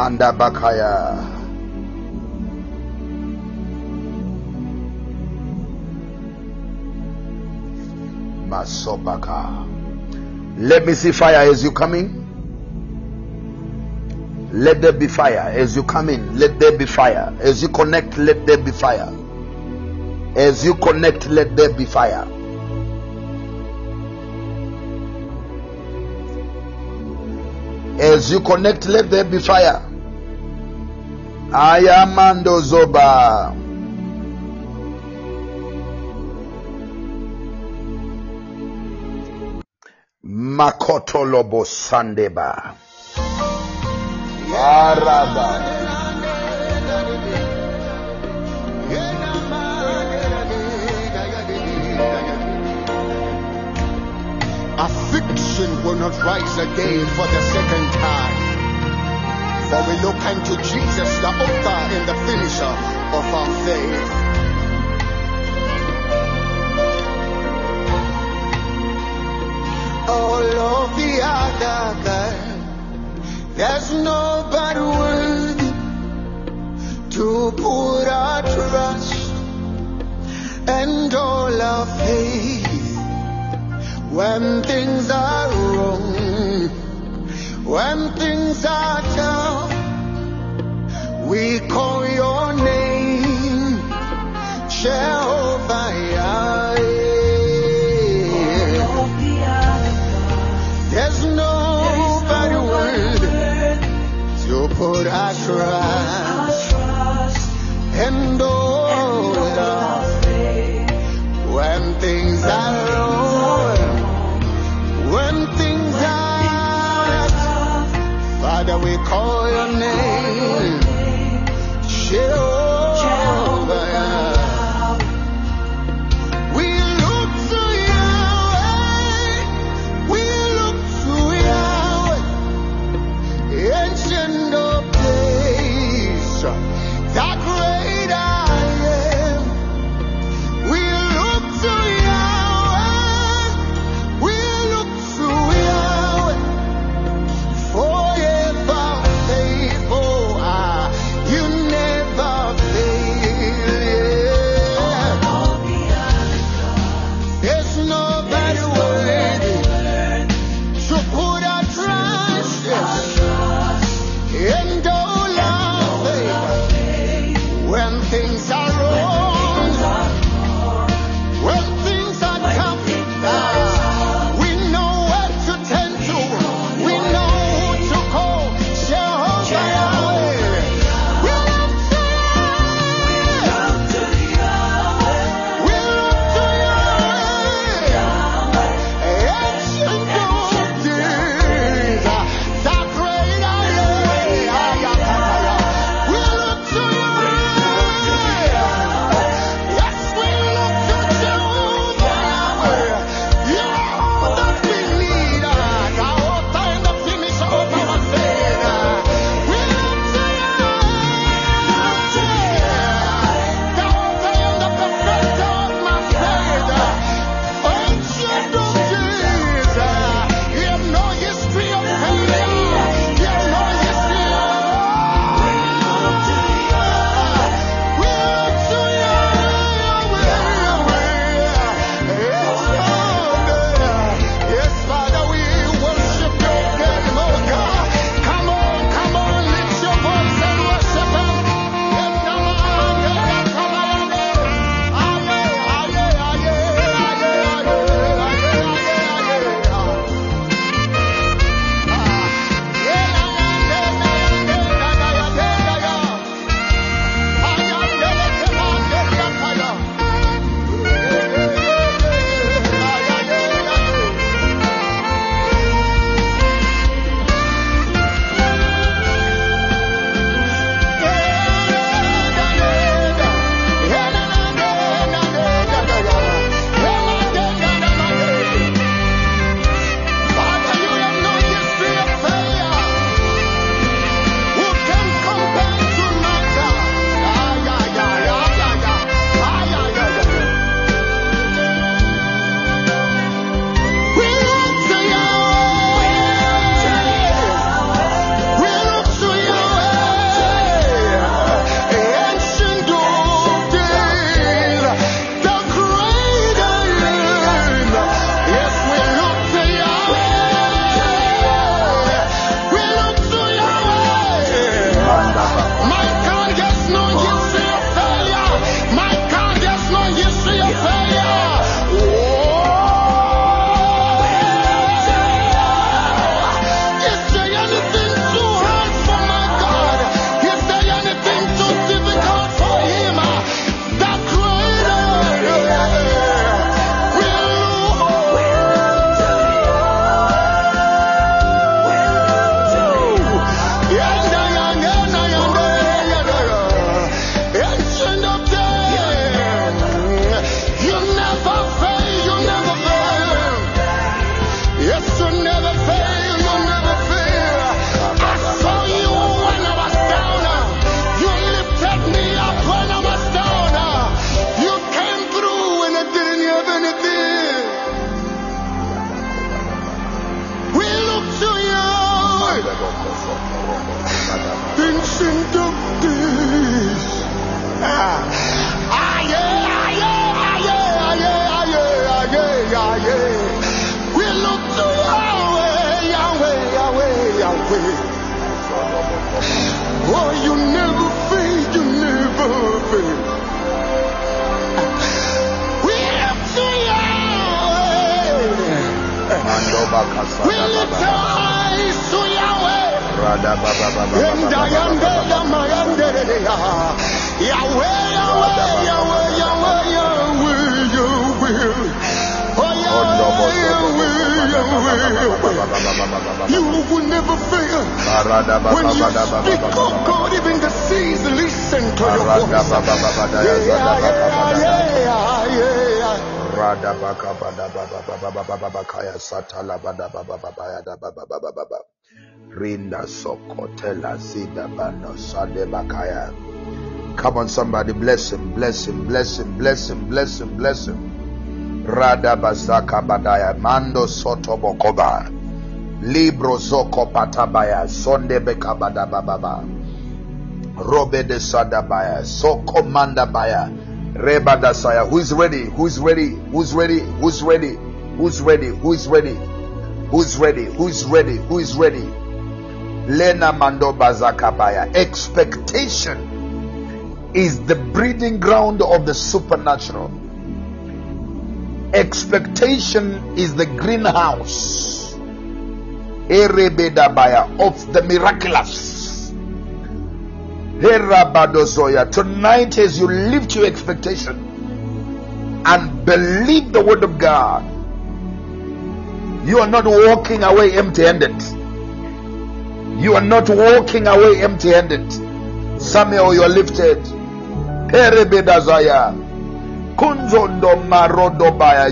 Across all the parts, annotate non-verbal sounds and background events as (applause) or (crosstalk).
Manda Bakaya. Masobaka. Let me see fire as you coming. Let there be fire as you come in. Let there be fire as you connect. Let there be fire as you connect. Let there be fire. As you connect, let there be fire. Ayamando Zoba. Makoto Lobo Sandeba. Araba. Affliction will not rise again for the second time. For we look unto Jesus, the author and the finisher of our faith. All of the other guys, there's nobody worthy to put our trust and all our faith when things are wrong, when things are tough. We call your name, Jehovah. There's nobody worthy. To put our trust and all our when things are wrong, when things are Father, we call your name, Rada baka baba baba baba baba satala bada baba baba baba baba baba. Sokotela zida sade bakaya. Come on, somebody, bless him, bless him, bless him, bless him, bless him, bless him. Rada bazaka badaya mando soto bokoba. Libro zoko patabaya sonde beka bada baba. Robe de sadabaya soko manda baya. Reba dasaya. Who's ready? Who's ready? Who's ready? Who's ready? Who's ready? Who's ready? Who's ready? Who's ready? Who is ready? Lena Mando Bazakabaya. Expectation is the breeding ground of the supernatural. Expectation is the greenhouse Erebedabaya, of the miraculous. Tonight, as you lift your expectation and believe the word of God, you are not walking away empty handed. You are not walking away empty handed. Samuel, you are lifted.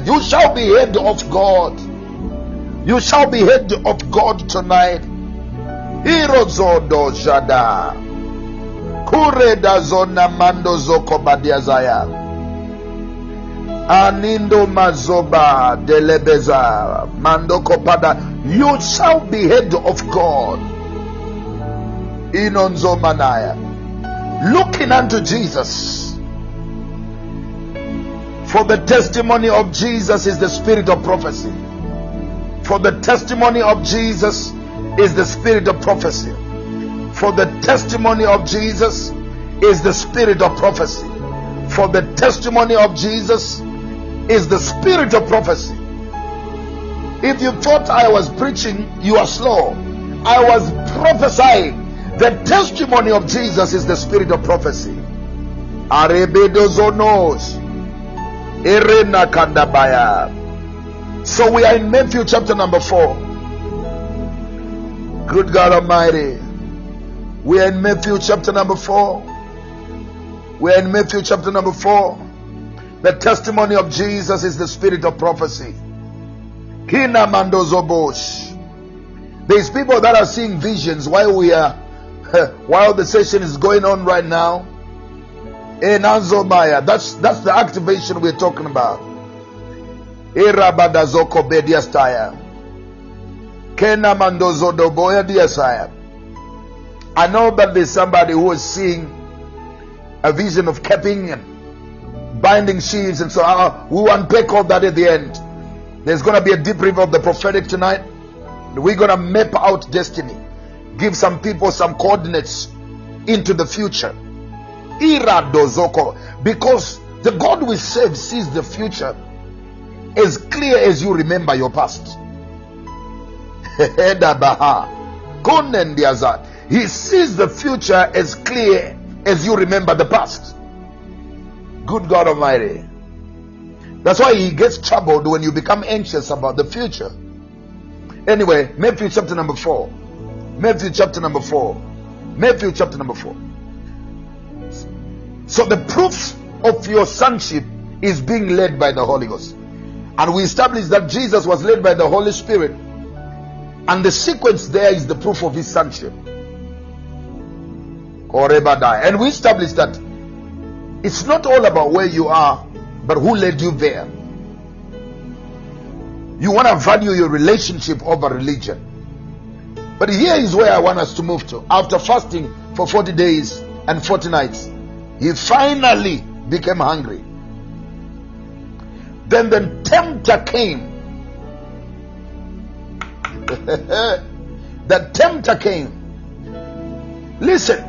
You shall be head of God. You shall be head of God tonight. Hirozodo jada. Kureda zona mando zoko badiazaya. Anindo mazoba delebeza mando kopada. You shall be head of God. Inonzo manaya. Looking unto Jesus. For the testimony of Jesus is the spirit of prophecy. For the testimony of Jesus is the spirit of prophecy. For the testimony of Jesus is the spirit of prophecy. For the testimony of Jesus is the spirit of prophecy. If you thought I was preaching, you are slow. I was prophesying. The testimony of Jesus is the spirit of prophecy. So we are in Matthew chapter number 4. Good God Almighty. We are in Matthew chapter number 4. We are in Matthew chapter number 4. The testimony of Jesus is the spirit of prophecy. Kina mandozobosh. There's people that are seeing visions while we are (laughs) while the session is going on right now. Enanzomaya. That's that's the activation we're talking about. Irabadazoko bediastaya. Kena mandozodoboya diasaya. I know that there's somebody who is seeing a vision of capping and binding sheaves, and so uh, we'll unpack all that at the end. There's going to be a deep river of the prophetic tonight. We're going to map out destiny, give some people some coordinates into the future. Ira dozoko, because the God we serve sees the future as clear as you remember your past. (laughs) He sees the future as clear as you remember the past. Good God Almighty. That's why he gets troubled when you become anxious about the future. Anyway, Matthew chapter number 4. Matthew chapter number 4. Matthew chapter number 4. So the proof of your sonship is being led by the Holy Ghost. And we established that Jesus was led by the Holy Spirit. And the sequence there is the proof of his sonship. And we established that it's not all about where you are, but who led you there. You want to value your relationship over religion. But here is where I want us to move to. After fasting for 40 days and 40 nights, he finally became hungry. Then the tempter came. (laughs) the tempter came. Listen,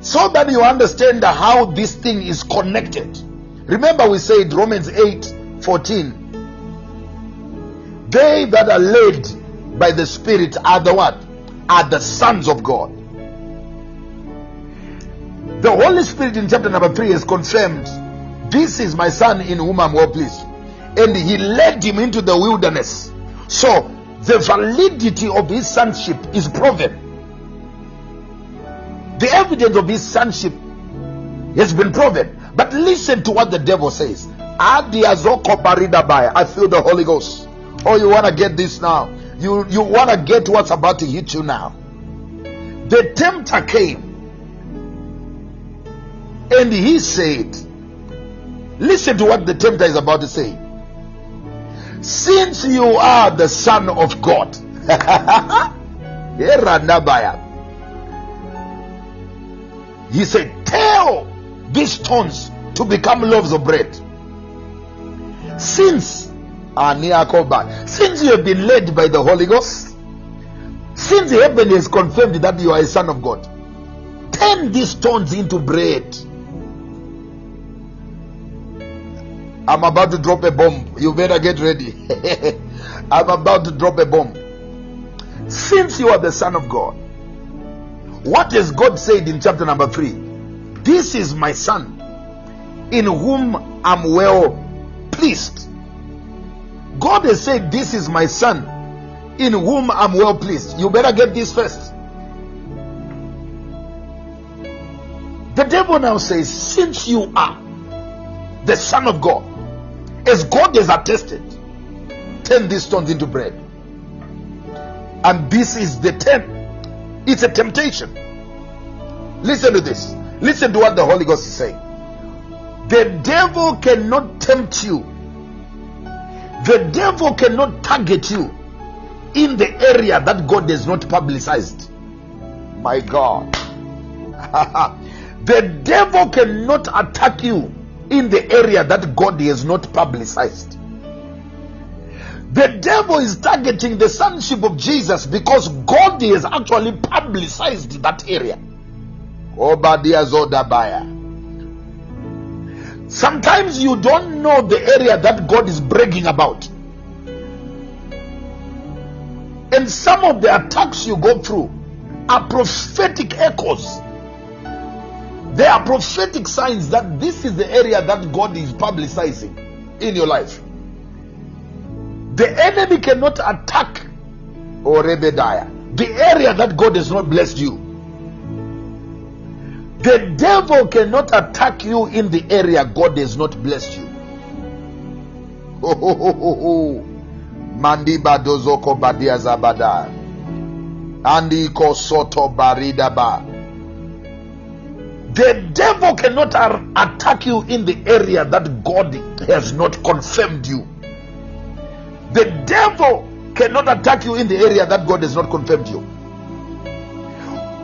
so that you understand how this thing is connected. Remember, we said Romans 8 14. They that are led by the Spirit are the what? Are the sons of God. The Holy Spirit in chapter number 3 has confirmed this is my son in whom I'm well pleased. And he led him into the wilderness. So the validity of his sonship is proven. The evidence of his sonship has been proven. But listen to what the devil says. I feel the Holy Ghost. Oh, you want to get this now? You you want to get what's about to hit you now? The tempter came and he said, Listen to what the tempter is about to say. Since you are the Son of God, (laughs) he said, Tell these stones to become loaves of bread. Since ah, Ania called back, since you have been led by the Holy Ghost, since heaven has confirmed that you are a son of God, turn these stones into bread. I'm about to drop a bomb. You better get ready. (laughs) I'm about to drop a bomb. Since you are the Son of God, what has God said in chapter number 3? This is my Son, in whom I'm well pleased. God has said, This is my Son, in whom I'm well pleased. You better get this first. The devil now says, Since you are the Son of God, as God has attested, turn these stones into bread. And this is the tempt. It's a temptation. Listen to this. Listen to what the Holy Ghost is saying. The devil cannot tempt you. The devil cannot target you in the area that God has not publicized. My God. (laughs) the devil cannot attack you in the area that God has not publicized. The devil is targeting the sonship of Jesus because God has actually publicized that area. Sometimes you don't know the area that God is bragging about. And some of the attacks you go through are prophetic echoes there are prophetic signs that this is the area that God is publicizing in your life. The enemy cannot attack or the area that God has not blessed you. The devil cannot attack you in the area God has not blessed you. Mandiba dozoko badia zabada. Andi ko soto baridaba. The devil cannot attack you in the area that God has not confirmed you. The devil cannot attack you in the area that God has not confirmed you.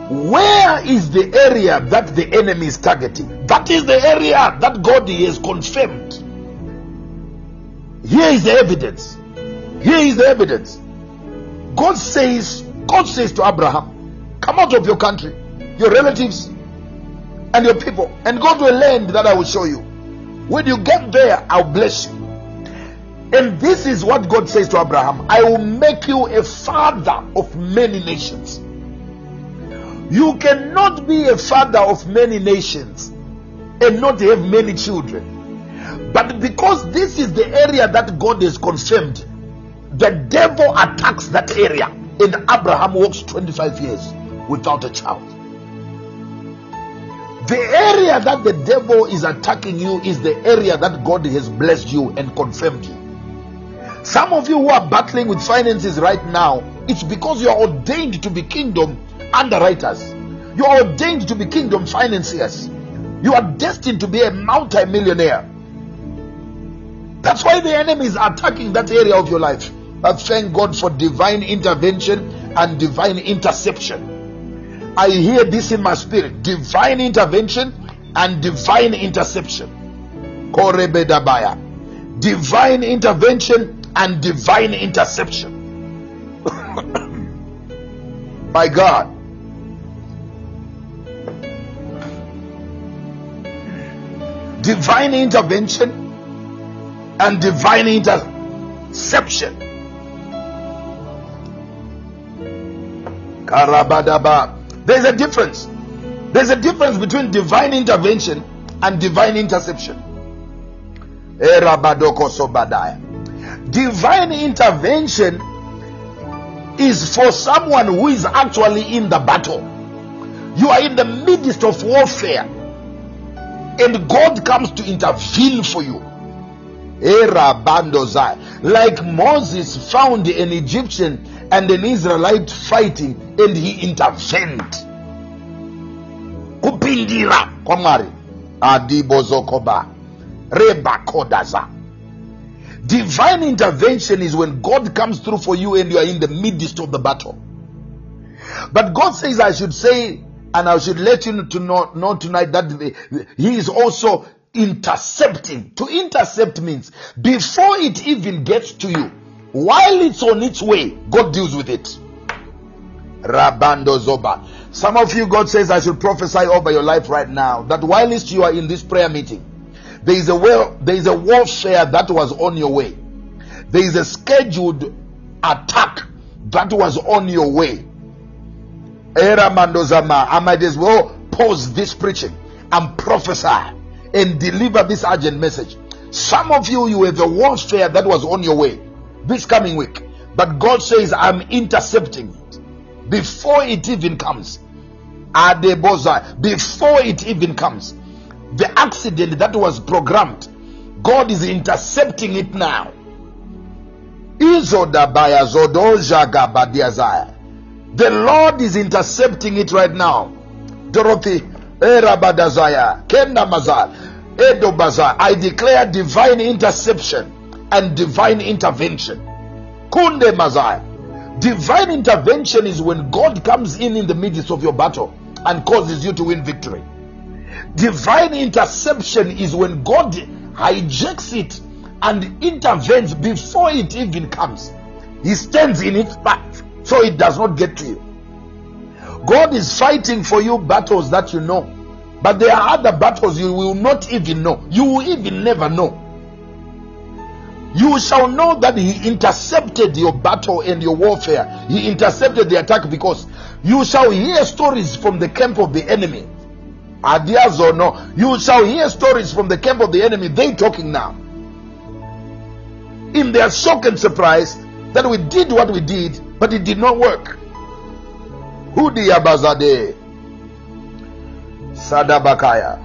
Where is the area that the enemy is targeting? That is the area that God has confirmed. Here is the evidence. Here is the evidence. God says, God says to Abraham, Come out of your country, your relatives, and your people and go to a land that I will show you. When you get there, I'll bless you. And this is what God says to Abraham I will make you a father of many nations. You cannot be a father of many nations and not have many children. But because this is the area that God has confirmed, the devil attacks that area, and Abraham walks 25 years without a child. The area that the devil is attacking you is the area that God has blessed you and confirmed you. Some of you who are battling with finances right now, it's because you are ordained to be kingdom underwriters. You are ordained to be kingdom financiers. You are destined to be a multi-millionaire. That's why the enemy is attacking that area of your life. But thank God for divine intervention and divine interception. I hear this in my spirit divine intervention and divine interception. Divine intervention and divine interception. (laughs) my God. Divine intervention and divine interception. There's a difference. There's a difference between divine intervention and divine interception. Divine intervention is for someone who is actually in the battle. You are in the midst of warfare, and God comes to intervene for you. Like Moses found an Egyptian and an Israelite fighting, and he intervened. Kupindira kwa Mwari. Adibozokoba. Rebakodaza. Divine intervention is when God comes through for you and you are in the midst of the battle. But God says, I should say, and I should let you to know, know tonight that He is also intercepting. To intercept means before it even gets to you, while it's on its way, God deals with it. Rabando Zoba. Some of you, God says, I should prophesy over your life right now that whilst you are in this prayer meeting, there is a well, there is a warfare that was on your way. There is a scheduled attack that was on your way. Era Mandozama, I might as well pause this preaching and prophesy and deliver this urgent message. Some of you, you have a warfare that was on your way this coming week, but God says, I'm intercepting it before it even comes. Adeboza, before it even comes. The accident that was programmed, God is intercepting it now. The Lord is intercepting it right now. Dorothy. I declare divine interception and divine intervention. Kunde Mazai. Divine intervention is when God comes in in the midst of your battle and causes you to win victory. Divine interception is when God hijacks it and intervenes before it even comes. He stands in its path so it does not get to you. God is fighting for you battles that you know, but there are other battles you will not even know. You will even never know. You shall know that He intercepted your battle and your warfare. He intercepted the attack because you shall hear stories from the camp of the enemy. Adias or no, you shall hear stories from the camp of the enemy. They talking now. In their shock and surprise that we did what we did, but it did not work. Hudi Abazade Sadabakaya.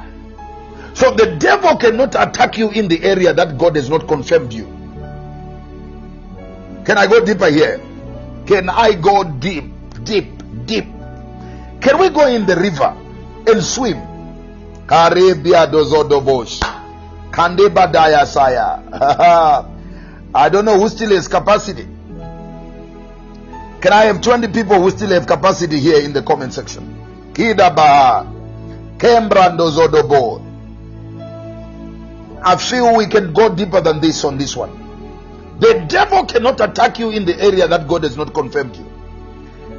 So the devil cannot attack you in the area that God has not confirmed you. Can I go deeper here? Can I go deep, deep, deep? Can we go in the river and swim? Karibia dozodobosh. Kandeba dayasaya. (laughs) I don't know who still has capacity. Can I have 20 people who still have capacity here in the comment section? Kidaba. Kembrando zodobo. I feel we can go deeper than this on this one. The devil cannot attack you in the area that God has not confirmed you.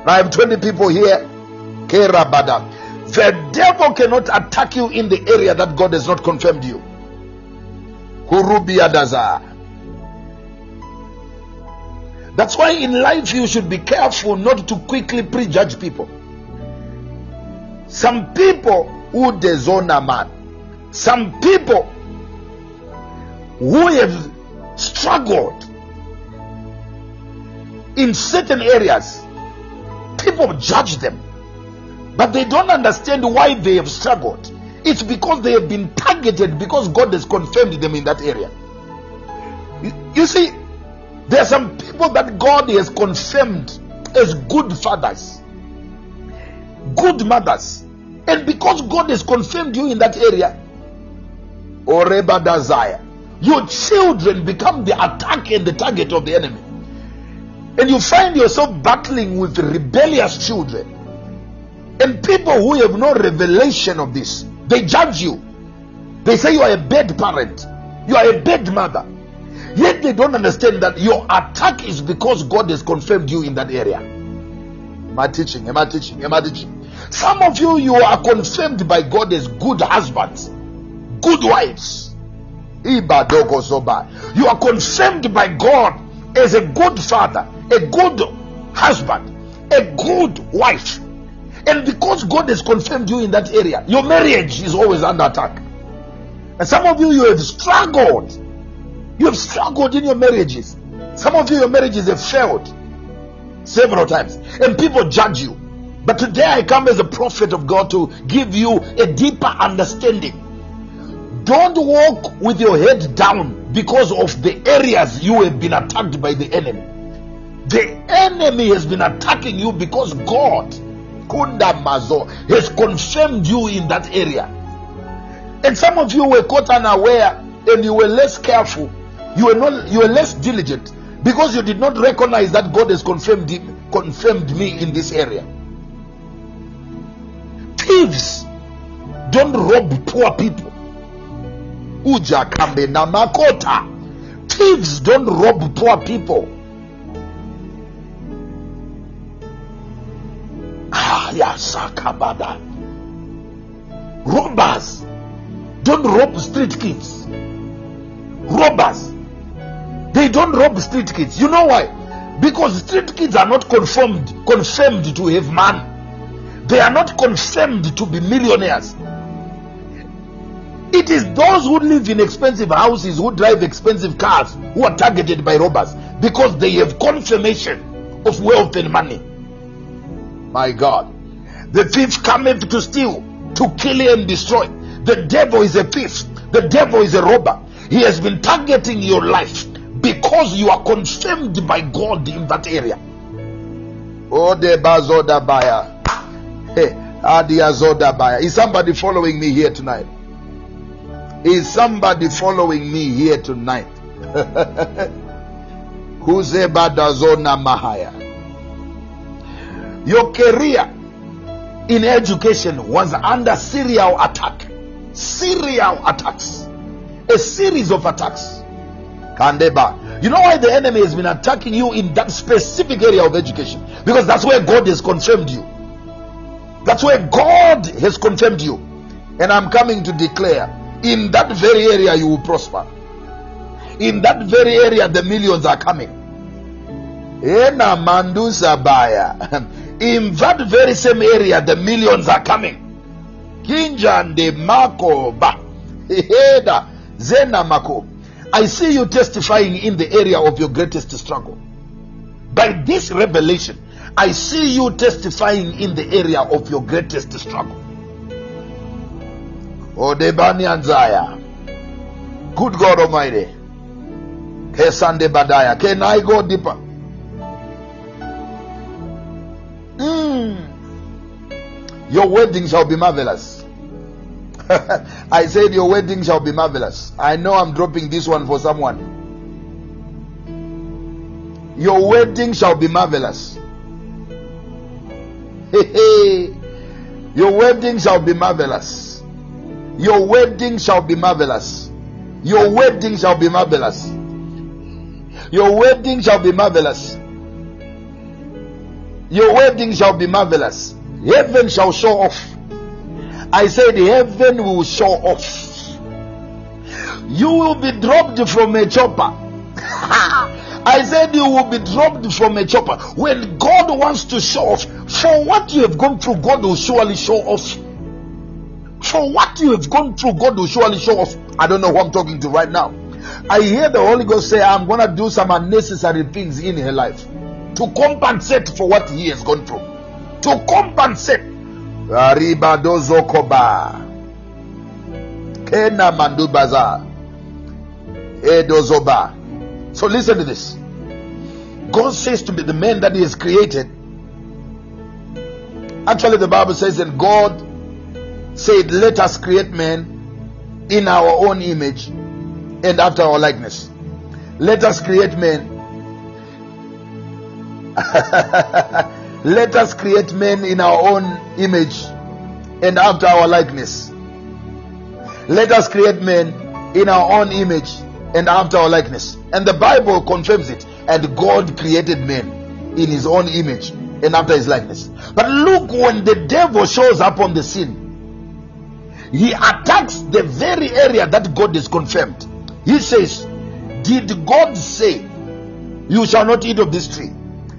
I have 20 people here. Kerabada. The devil cannot attack you in the area that God has not confirmed you. That's why in life you should be careful not to quickly prejudge people. Some people who dishonor man, some people who have struggled in certain areas, people judge them, but they don't understand why they have struggled. It's because they have been targeted because God has confirmed them in that area. You, see, there are some people that God has confirmed as good fathers, good mothers, and because God has confirmed you in that area, Oreba Desire, your children become the attack and the target of the enemy. and you find yourself battling with rebellious children and people who have no revelation of this, they judge you. They say you are a bad parent, you are a bad mother. Yet they don't understand that your attack is because God has confirmed you in that area. Am I teaching? Am I teaching? Am I teaching? Some of you, you are confirmed by God as good husbands, good wives. You are confirmed by God as a good father, a good husband, a good wife. And because God has confirmed you in that area, your marriage is always under attack. And some of you, you have struggled. You have struggled in your marriages. Some of you, your marriages have failed several times. And people judge you. But today I come as a prophet of God to give you a deeper understanding. Don't walk with your head down because of the areas you have been attacked by the enemy. The enemy has been attacking you because God Kunda Mazo has confirmed you in that area. And some of you were caught unaware and you were less careful. You were not you were less diligent because you did not recognize that God has confirmed confirmed me in this area. Thieves don't rob poor people. Uja kambe na makota. Thieves don't rob poor people. Ah, yeah, sakabada. Robbers don't rob street kids. Robbers they don't rob street kids. You know why? Because street kids are not confirmed confirmed to have money. They are not confirmed to be millionaires. It is those who live in expensive houses, who drive expensive cars, who are targeted by robbers because they have confirmation of wealth and money. My God. The thief cometh to steal, to kill and destroy. The devil is a thief. The devil is a robber. He has been targeting your life because you are confirmed by God in that area. Oh. Hey. Is somebody following me here tonight? Is somebody following me here tonight? (laughs) Mahaya. Your career in education was under serial attack. Serial attacks. A series of attacks. Kandeba. You know why the enemy has been attacking you in that specific area of education? Because that's where God has confirmed you. That's where God has confirmed you. And I'm coming to declare in that very area you will prosper. In that very area the millions are coming. (laughs) In that very same area the millions are coming. Kinjande mako ba. Heda zena mako. I see you testifying in the area of your greatest struggle. By this revelation, I see you testifying in the area of your greatest struggle. Odebani Anzaya. Good God Almighty. Kesande Badaya. Can I go deeper? Mm. Your wedding shall be marvelous. (laughs) I said your wedding shall be marvelous. I know I'm dropping this one for someone. Your wedding shall be marvelous. Your wedding shall be marvelous. Your wedding shall be marvelous. Your wedding shall be marvelous. Your wedding shall be marvelous. Your wedding shall be marvelous. Heaven shall show off. I said, Heaven will show off. You will be dropped from a chopper. (laughs) I said, You will be dropped from a chopper. When God wants to show off, for what you have gone through, God will surely show off. For what you have gone through, God will surely show off. I don't know who I'm talking to right now. I hear the Holy Ghost say, I'm going to do some unnecessary things in her life to compensate for what he has gone through. To compensate. Ariba dozo koba. Kena mandubaza. Edozoba. So listen to this. God says to me, the man that he has created. Actually, the Bible says that God said, Let us create man in our own image and after our likeness. Let us create man (laughs) Let us create men in our own image and after our likeness. Let us create men in our own image and after our likeness. And the Bible confirms it. And God created men in his own image and after his likeness. But look when the devil shows up on the scene, he attacks the very area that God has confirmed. He says, Did God say, You shall not eat of this tree?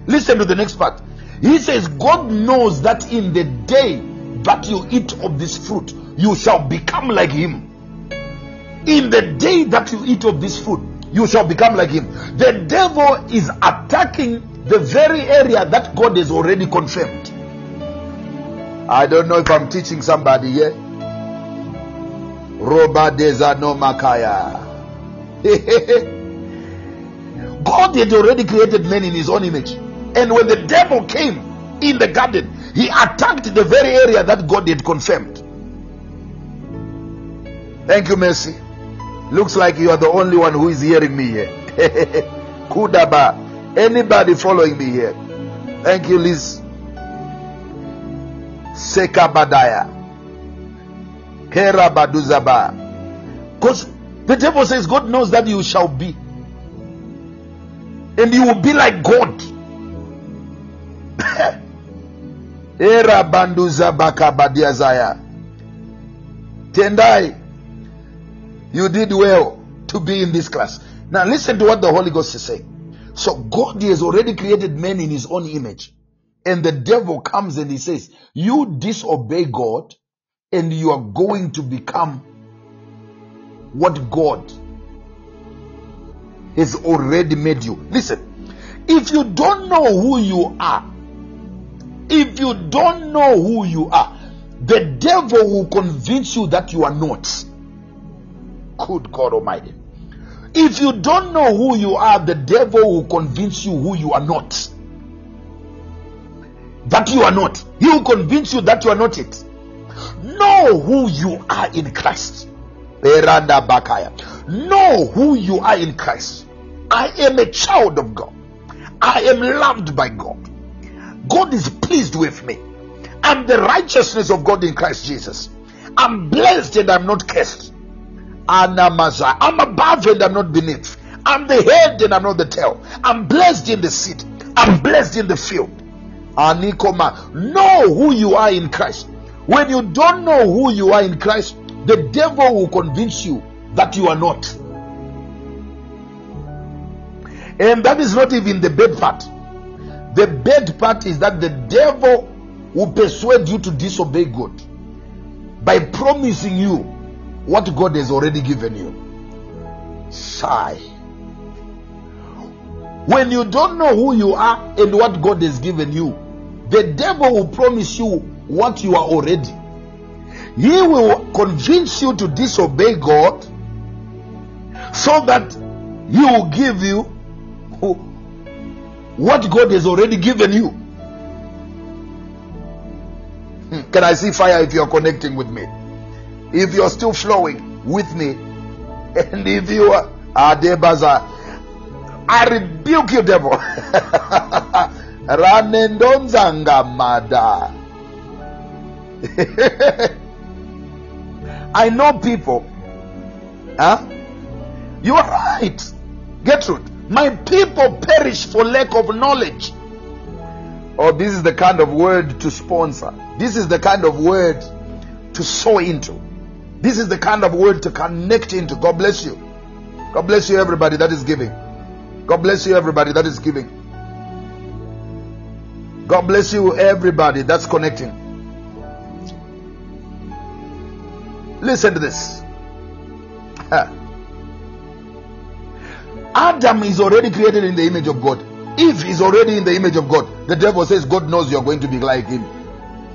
Listen to the next part. He says, God knows that in the day that you eat of this fruit, you shall become like him. In the day that you eat of this fruit, you shall become like him. The devil is attacking the very area that God has already confirmed. I don't know if I'm teaching somebody here. Roba Makaya. (laughs) God had already created man in his own image. And when the devil came in the garden, he attacked the very area that God had confirmed. Thank you, Mercy. Looks like you are the only one who is hearing me here. (laughs) Kudaba. Anybody following me here? Thank you, Liz. Sekabadaya. Kerabaduzaba. Because the devil says God knows that you shall be. And you will be like God. (laughs) Era banduza bakabadiazaya. Tendai, you did well to be in this class. Now listen to what the Holy Ghost is saying. So God has already created man in his own image. And the devil comes and he says, You disobey God and you are going to become what God has already made you. Listen, if you don't know who you are, if you don't know who you are, the devil will convince you that you are not. Good God Almighty. If you don't know who you are, the devil will convince you who you are not. That you are not. He will convince you that you are not it. Know who you are in Christ. Know who you are in Christ. I am a child of God. I am loved by God. God is pleased with me. I'm the righteousness of God in Christ Jesus. I'm blessed and I'm not cursed. Anamaza. I'm above and I'm not beneath. I'm the head and I'm not the tail. I'm blessed in the seat. I'm blessed in the field. Anikoma. Know who you are in Christ. When you don't know who you are in Christ, the devil will convince you that you are not. And that is not even the bad part. The bad part is that the devil will persuade you to disobey God by promising you what God has already given you. Sigh. When you don't know who you are and what God has given you, the devil will promise you what you are already. He will convince you to disobey God so that he will give you what God has already given you. Hmm. Can I see fire if you are connecting with me? If you are still flowing with me, and if you are Adebaza, I rebuke you, devil. (laughs) (laughs) I know people. Huh? You are right. Get Gertrude. My people perish for lack of knowledge. Oh, this is the kind of word to sponsor. This is the kind of word to sow into. This is the kind of word to connect into. God bless you. God bless you, everybody that is giving. God bless you, everybody that is giving. God bless you, everybody that's connecting. Listen to this. Adam is already created in the image of God. Eve is already in the image of God. The devil says God knows you're going to be like him.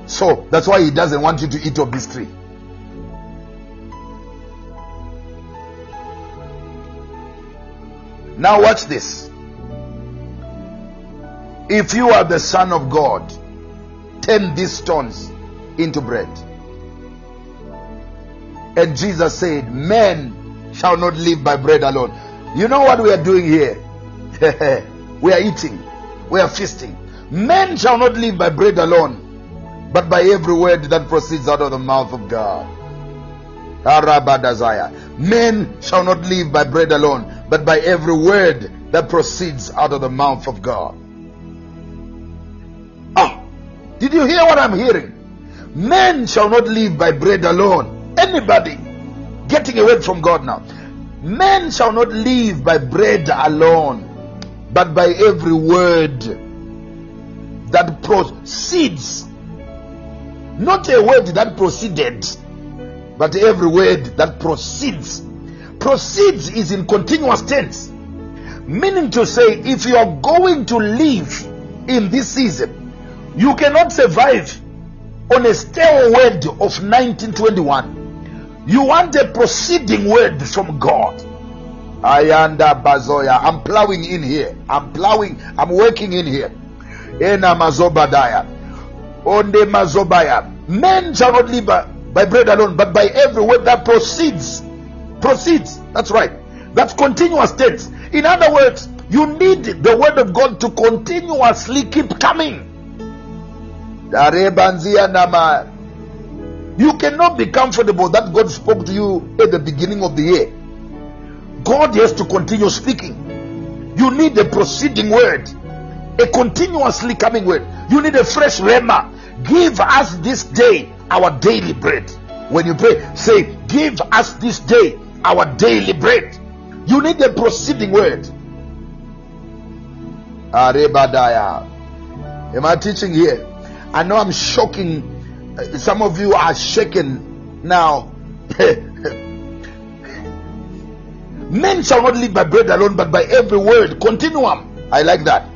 So that's why he doesn't want you to eat of this tree. Now, watch this. If you are the Son of God, turn these stones into bread. And Jesus said, Men shall not live by bread alone. You know what we are doing here? (laughs) we are eating. we are feasting. Men shall not live by bread alone, but by every word that proceeds out of the mouth of God. Men shall not live by bread alone, but by every word that proceeds out of the mouth of God. Ah, did you hear what I'm hearing? Men shall not live by bread alone. Anybody getting away from God now. Men shall not live by bread alone, but by every word that proceeds. Not a word that proceeded, but every word that proceeds. Proceeds is in continuous tense, meaning to say, if you are going to live in this season, you cannot survive on a stale word of 1921. You want a proceeding word from God. Ayanda Bazoya. I'm plowing in here. I'm plowing. I'm working in here. Ena Mazobadaya. Onde Mazobaya. Men shall not live by, bread alone, but by every word that proceeds. Proceeds. That's right. That's continuous tense. In other words, you need the word of God to continuously keep coming. Darebanzia nama. You cannot be comfortable that God spoke to you at the beginning of the year. God has to continue speaking. You need a proceeding word, a continuously coming word. You need a fresh rhema. Give us this day our daily bread. When you pray, say, Give us this day our daily bread. You need a proceeding word. Arebadaya. Am I teaching here? I know I'm shocking. Some of you are shaken now. (laughs) Men shall not live by bread alone, but by every word. Continuum. I like that.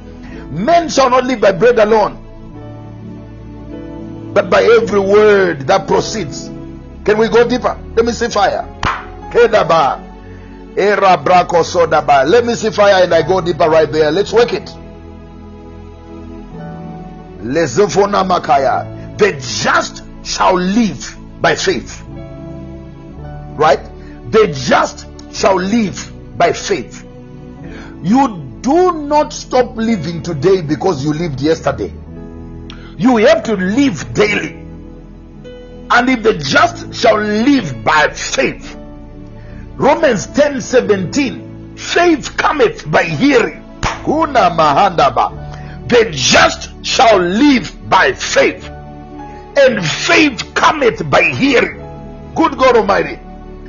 Men shall not live by bread alone, but by every word that proceeds. Can we go deeper? Let me see fire. Let me see fire and I go deeper right there. Let's work it. Lezofona makaya. The just shall live by faith. Right? The just shall live by faith. You do not stop living today because you lived yesterday. You have to live daily. And if the just shall live by faith, Romans 10 17, faith cometh by hearing. The just shall live by faith, and faith cometh by hearing. Good God Almighty.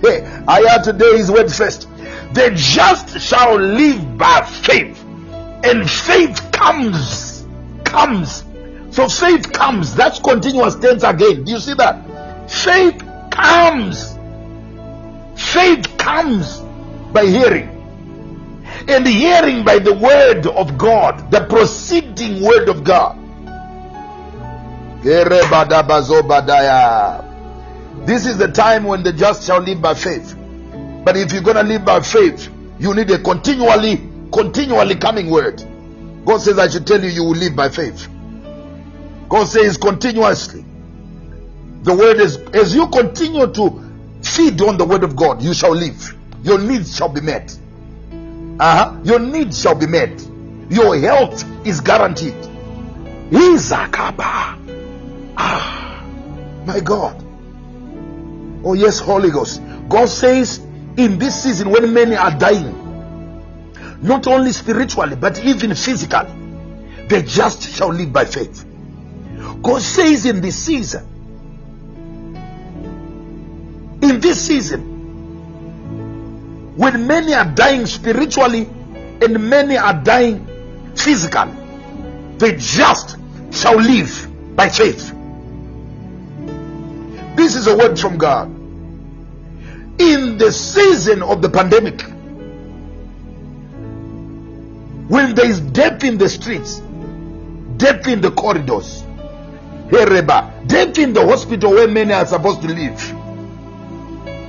Hey, I have today his word first. The just shall live by faith, and faith comes, comes. So faith comes. That's continuous tense again. Do you see that? Faith comes. Faith comes by hearing. And hearing by the word of God, the proceeding word of God. This is the time when the just shall live by faith. But if you're going to live by faith, you need a continually, continually coming word. God says, I should tell you, you will live by faith. God says continuously. The word is, as you continue to feed on the word of God, you shall live. Your needs shall be met. Uh-huh. Your needs shall be met. Your health is guaranteed. Izakaba. Ah, my God. Oh, yes, Holy Ghost. God says in this season when many are dying, not only spiritually, but even physically, the just shall live by faith. God says in this season, in this season, when many are dying spiritually and many are dying physically, the just shall live by faith. This is a word from God. In the season of the pandemic, when there is death in the streets, death in the corridors, hereba, death in the hospital where many are supposed to live,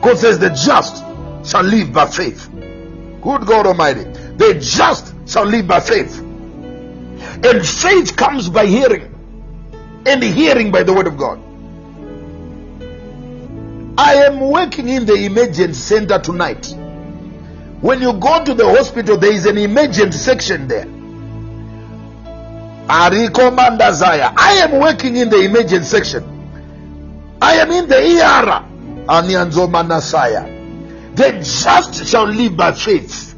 God says the just shall live by faith. Good God Almighty, the just shall live by faith. And faith comes by hearing, and hearing by the word of God. I am working in the emergency center tonight. When you go to the hospital, there is an emergency section there. I am working in the emergency section. I am in the ER. The just shall live by faith.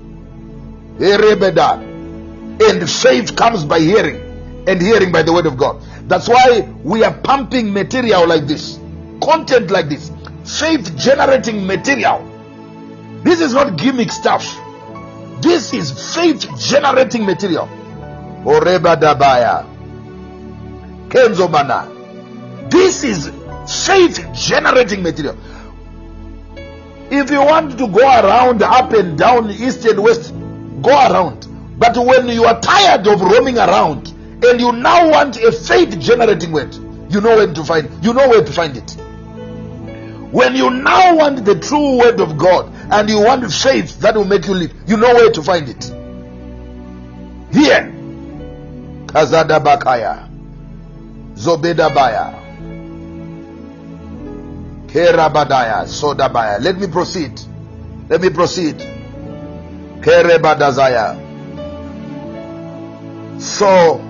And faith comes by hearing, and hearing by the word of God. That's why we are pumping material like this, content like this, faith generating material. This is not gimmick stuff. This is faith generating material. Oreba Dabaya. Kenzo Mana. This is faith generating material. If you want to go around up and down, east and west, go around. But when you are tired of roaming around and you now want a faith generating word, you know where to find you know where to find it. When you now want the true word of God and you want faith that will make you live, you know where to find it. Here. Kazada Bakaya. Zobeda Baya. Kerabadaya. Sodabaya. Let me proceed. Let me proceed. Kerebadazaya. So,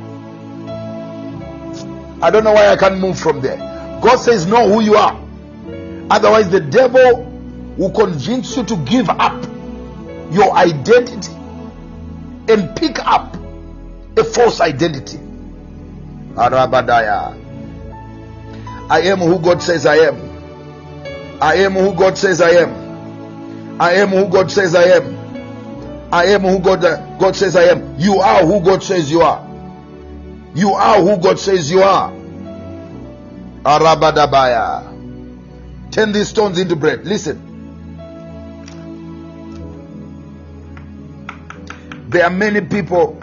I don't know why I can't move from there. God says, Know who you are. Otherwise, the devil will convince you to give up your identity and pick up a false identity. Arabadaya. I am who God says I am. I am who God says I am. I am who God says I am. I am who God, uh, God says I am. You are who God says you are. You are who God says you are. Arabadabaya. Turn these stones into bread. Listen. There are many people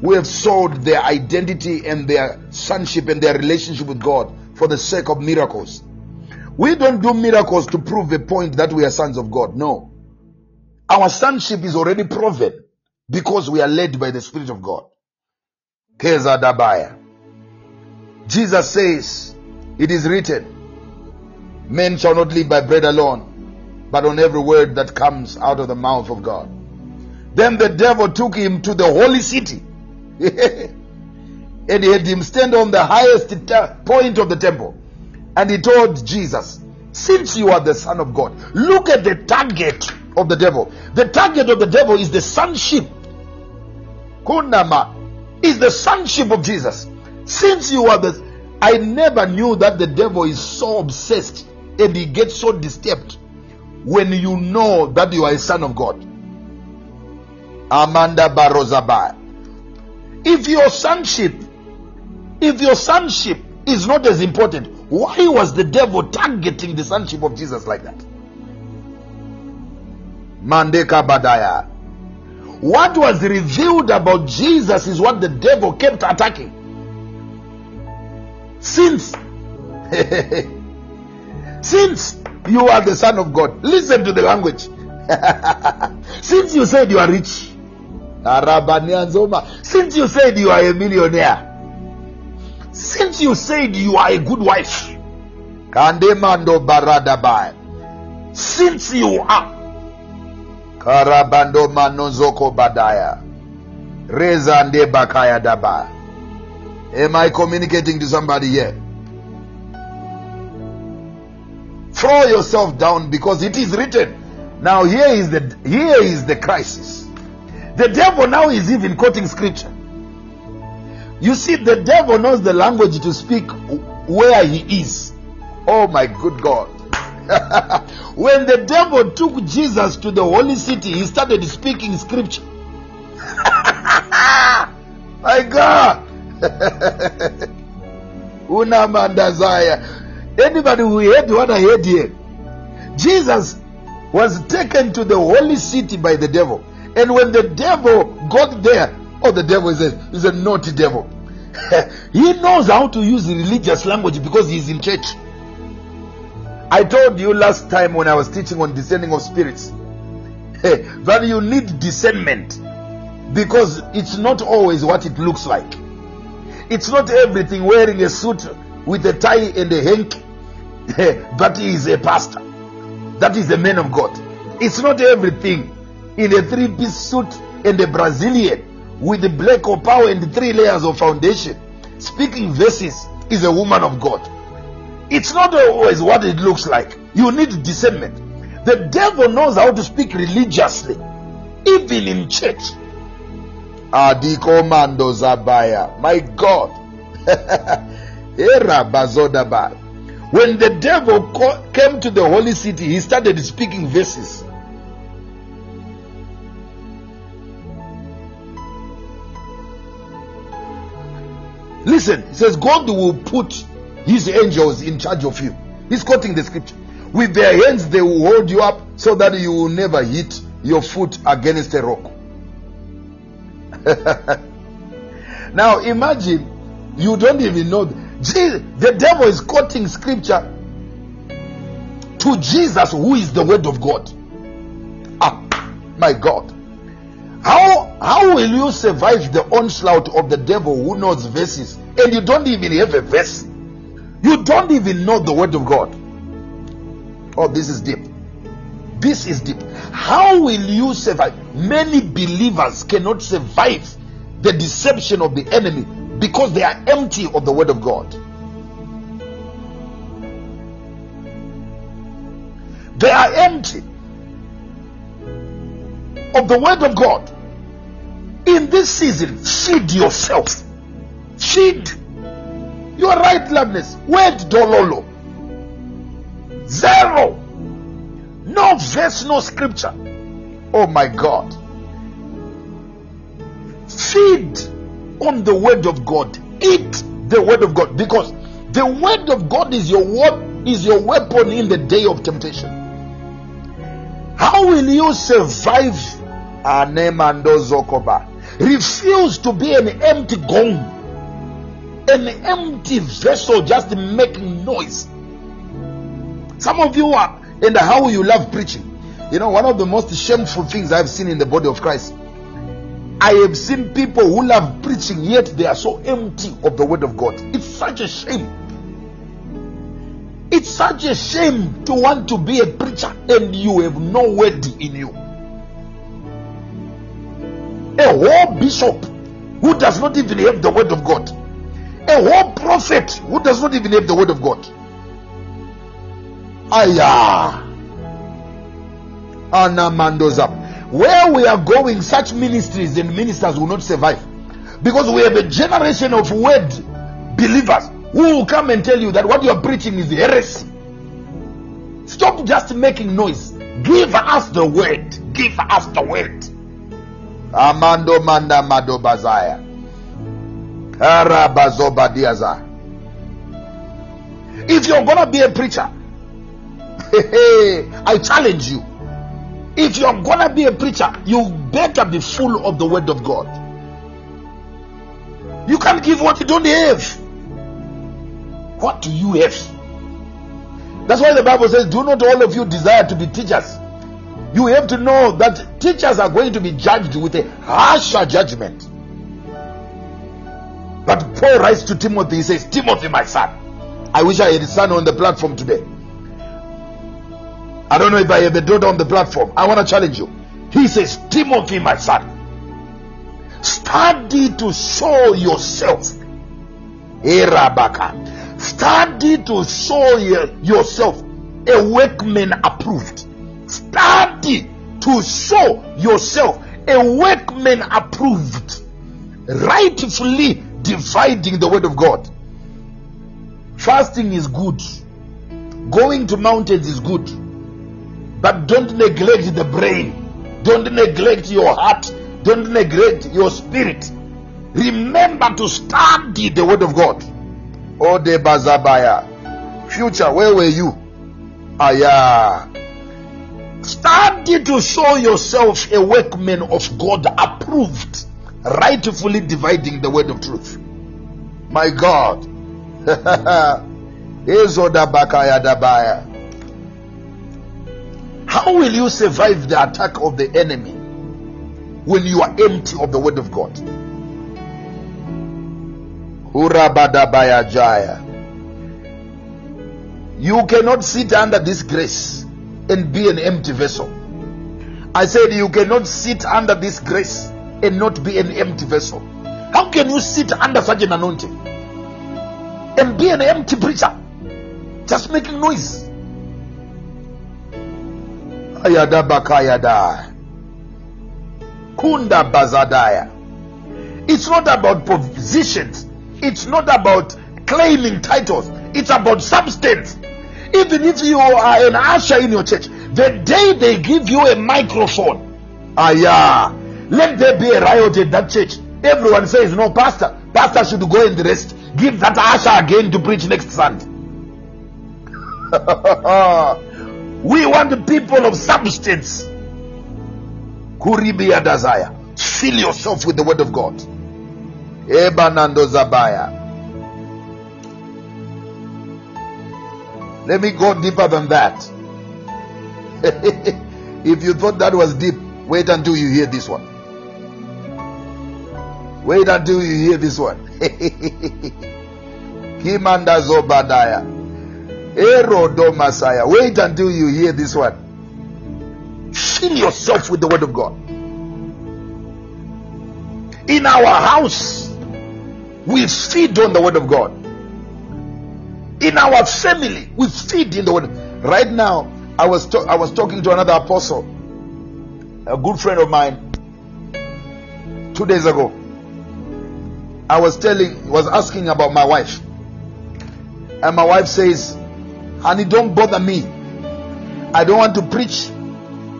who have sold their identity and their sonship and their relationship with God for the sake of miracles. We don't do miracles to prove a point that we are sons of God. No. Our sonship is already proven because we are led by the Spirit of God. Keza Dabaya. Jesus says, It is written, Men shall not live by bread alone, but on every word that comes out of the mouth of God. Then the devil took him to the holy city (laughs) and he had him stand on the highest point of the temple. And he told Jesus, Since you are the Son of God, look at the target of the devil. The target of the devil is the sonship. Kunama is the sonship of Jesus. Since you are the I never knew that the devil is so obsessed and he gets so disturbed when you know that you are a son of God. Amanda Barozaba. If your sonship, if your sonship is not as important, why was the devil targeting the sonship of Jesus like that? Mandeka Badaya. What was revealed about Jesus is what the devil kept attacking. Since (laughs) since you are the son of God, listen to the language. (laughs) since you said you are rich, since you said you are a millionaire, since you said you are a good wife, since you are. Karabando Manozoko Badaya, Reza Bakaya Daba. Am I communicating to somebody here? Throw yourself down because it is written. Now here is the here is the crisis. The devil now is even quoting scripture. You see, the devil knows the language to speak where he is. Oh my good God. (laughs) when the devil took Jesus to the holy city, he started speaking scripture. (laughs) my God. (laughs) Unamandazaya. Anybody who heard what I heard here? Jesus was taken to the holy city by the devil. And when the devil got there, oh, the devil is a, is a naughty devil. (laughs) he knows how to use religious language because he's in church. I told you last time when I was teaching on discerning of spirits (laughs) that you need discernment because it's not always what it looks like. It's not everything wearing a suit with a tie and a hanky (laughs) that is a pastor. That is a man of God. It's not everything in a three piece suit and a Brazilian with the black power and three layers of foundation, speaking verses, is a woman of God. It's not always what it looks like. You need discernment. The devil knows how to speak religiously, even in church. Adikomando Zabaya. My God. (laughs) Era. When the devil came to the holy city, he started speaking verses. Listen, he says, God will put his angels in charge of you. He's quoting the scripture. With their hands, they will hold you up so that you will never hit your foot against a rock. (laughs) now imagine you don't even know. The devil is quoting scripture to Jesus, who is the word of God. Ah, my God. How how will you survive the onslaught of the devil who knows verses and you don't even have a verse? You don't even know the word of God. Oh, this is deep. This is deep. How will you survive? Many believers cannot survive the deception of the enemy because they are empty of the word of God. They are empty of the word of God. In this season, feed yourself. Feed. You are right, loveness. Word dololo. Zero. No verse, no scripture. Oh my God. Feed on the word of God. Eat the word of God because the word of God is your word is your weapon in the day of temptation. How will you survive? Refuse to be an empty gong, an empty vessel just making noise. Some of you are, and how you love preaching. You know, one of the most shameful things I've seen in the body of Christ. I have seen people who love preaching, yet they are so empty of the word of God. It's such a shame. It's such a shame to want to be a preacher and you have no word in you. A whole bishop who does not even have the word of God. A whole prophet who does not even have the word of God. Aya. Anamandoza. Where we are going, such ministries and ministers will not survive. Because we have a generation of word believers who will come and tell you that what you are preaching is heresy. Stop just making noise. Give us the word. Give us the word. Amando manda mado bazaya. Arabazobadiaza. If you're gonna be a preacher, (laughs) I challenge you. If you're gonna be a preacher, you better be full of the word of God. You can't give what you don't have. What do you have? That's why the Bible says, Do not all of you desire to be teachers. You have to know that teachers are going to be judged with a harsher judgment. But Paul writes to Timothy, he says, Timothy, my son. I wish I had a son on the platform today. I don't know if I a daughter on the platform. I want to challenge you. He says, Timothy, my son, study to show yourself. Study to show yourself a workman approved. Study to show yourself a workman approved. Rightfully dividing the word of God. Fasting is good. Going to mountains is good. But don't neglect the brain. Don't neglect your heart. Don't neglect your spirit. Remember to study the word of God. Oh, Ode Bazabaya. Future, where were you? Aya. Study to show yourself a workman of God approved, rightfully dividing the word of truth. My God. (laughs) Ezodabakayadabaya. How will you survive the attack of the enemy when you are empty of the word of God? You cannot sit under this grace and be an empty vessel. I said you cannot sit under this grace and not be an empty vessel? How can you sit under such an anointing and be an empty preacher? Just making noise. Ayada bakayada. Kunda bazadaya. It's not about positions. It's not about claiming titles. It's about substance. Even if you are an usher in your church, the day they give you a microphone, ah yeah, let there be a riot in that church. Everyone says, no, pastor, pastor should go and rest. Give that usher again to preach next Sunday. (laughs) we want the people of substance. Kuribia desire. Fill yourself with the word of God. Ebanando Zabaya. Let me go deeper than that. (laughs) if you thought that was deep, wait until you hear this one. Wait until you hear this one. (laughs) Kimanda Zobadaya. Erodo Masaya. Wait until you hear this one. Fill yourself with the word of God. In our house, we feed on the word of God. In our family, we feed in the word. Right now, I was to- I was talking to another apostle, a good friend of mine, two days ago. I was telling, was asking about my wife, and my wife says, "Honey, don't bother me. I don't want to preach.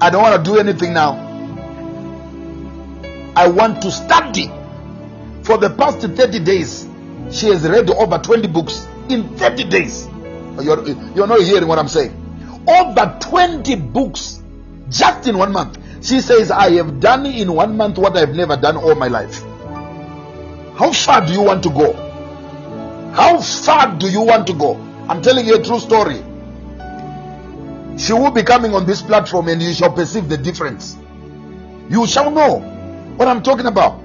I don't want to do anything now. I want to study." For the past 30 days, she has read over 20 books in 30 days. You're, you're not hearing what I'm saying. Over 20 books just in one month. She says, I have done in one month what I've never done all my life. How far do you want to go? How far do you want to go? I'm telling you a true story. She will be coming on this platform and you shall perceive the difference. You shall know what I'm talking about.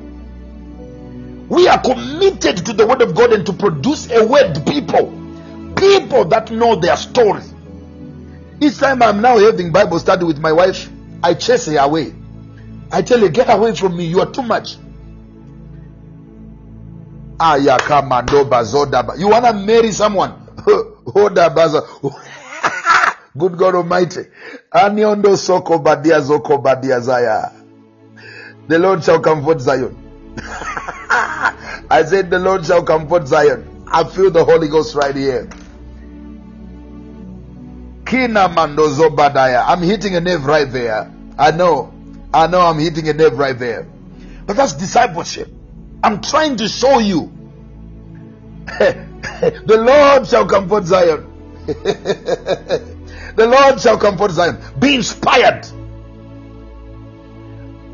We are committed to the word of God and to produce a word people. People that know their story. Each time I'm now having Bible study with my wife, I chase her away. I tell her, get away from me. You are too much. You want to marry someone? (laughs) (laughs) Good God Almighty. Aniondo soko badia zoko badia zaya. The Lord shall comfort Zion. (laughs) I said, The Lord shall comfort Zion. I feel the Holy Ghost right here. Kina mandozo badaya. I'm hitting a nerve right there. I know. I know I'm hitting a nerve right there. But that's discipleship. I'm trying to show you. (laughs) the Lord shall comfort Zion. (laughs) the Lord shall comfort Zion. Be inspired.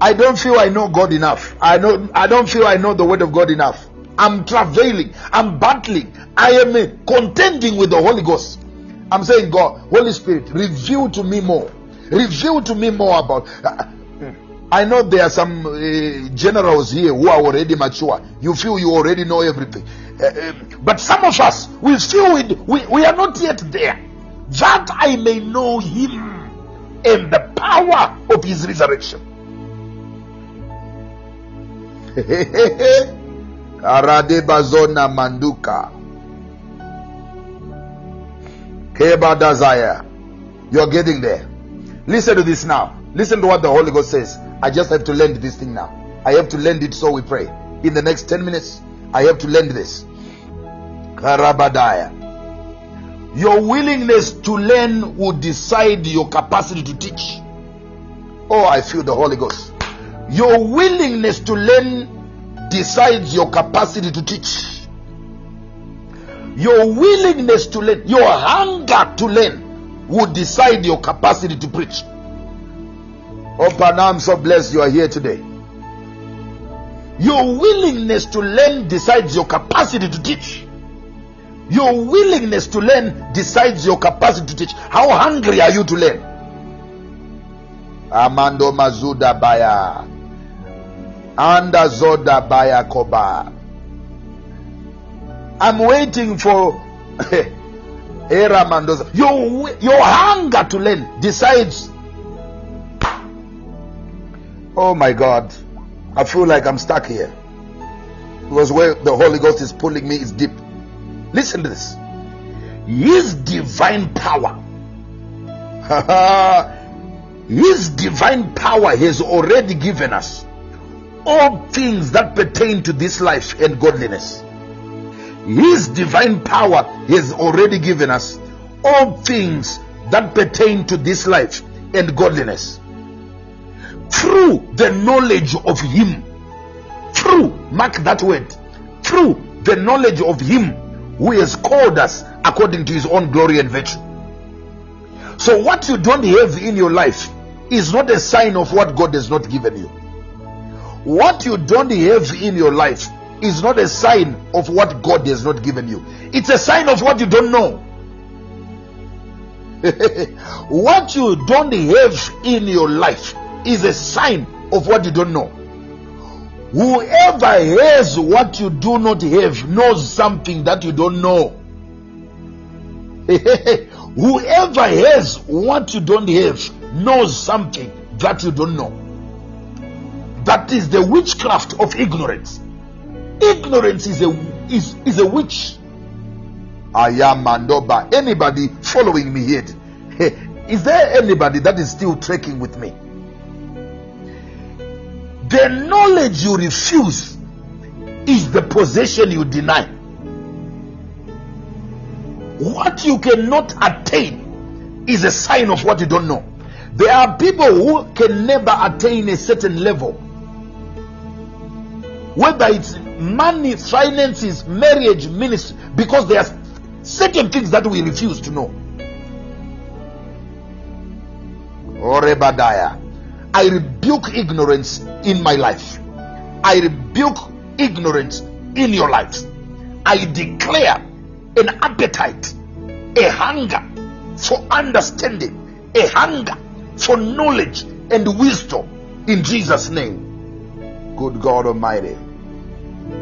I don't feel I know God enough. I know I don't feel I know the word of God enough. I'm travailing. I'm battling. I am contending with the Holy Ghost. I'm saying, God, Holy Spirit, reveal to me more. Reveal to me more about. Uh, I know there are some uh, generals here who are already mature. You feel you already know everything. Uh, um, but some of us, we feel we, we are not yet there. That I may know Him and the power of His resurrection. (laughs) Arade bazona manduka. Keba desire. You're getting there. Listen to this now. Listen to what the Holy Ghost says. I just have to lend this thing now. I have to lend it so we pray. In the next 10 minutes, I have to lend this. Your willingness to learn will decide your capacity to teach. Oh, I feel the Holy Ghost. Your willingness to learn decides your capacity to teach. Your willingness to learn, your hunger to learn will decide your capacity to preach. Oh, Pana, I'm so blessed you are here today. Your willingness to learn decides your capacity to teach. Your willingness to learn decides your capacity to teach. How hungry are you to learn? Amando Mazuda Baya. Anda Baya Koba. I'm waiting for (laughs) Era Mandoza. Your, your hunger to learn decides. Oh my God. I feel like I'm stuck here. Because where the Holy Ghost is pulling me is deep. Listen to this. His divine power. (laughs) His divine power has already given us all things that pertain to this life and godliness. His divine power has already given us all things that pertain to this life and godliness through the knowledge of Him. Through, mark that word, through the knowledge of Him who has called us according to His own glory and virtue. So, what you don't have in your life is not a sign of what God has not given you. What you don't have in your life is not a sign of what God has not given you. It's a sign of what you don't know. (laughs) what you don't have in your life is a sign of what you don't know. Whoever has what you do not have knows something that you don't know. (laughs) Whoever has what you don't have knows something that you don't know. That is the witchcraft of ignorance. Ignorance is a is, is a witch. I am Mandoba. Anybody following me here? (laughs) Is there anybody that is still trekking with me? The knowledge you refuse is the possession you deny. What you cannot attain is a sign of what you don't know. There are people who can never attain a certain level, whether it's money, finances, marriage, ministry, because there are certain things that we refuse to know. Orebadiah. I rebuke ignorance in my life. I rebuke ignorance in your life. I declare an appetite, a hunger for understanding, a hunger for knowledge and wisdom in Jesus' name. Good God Almighty.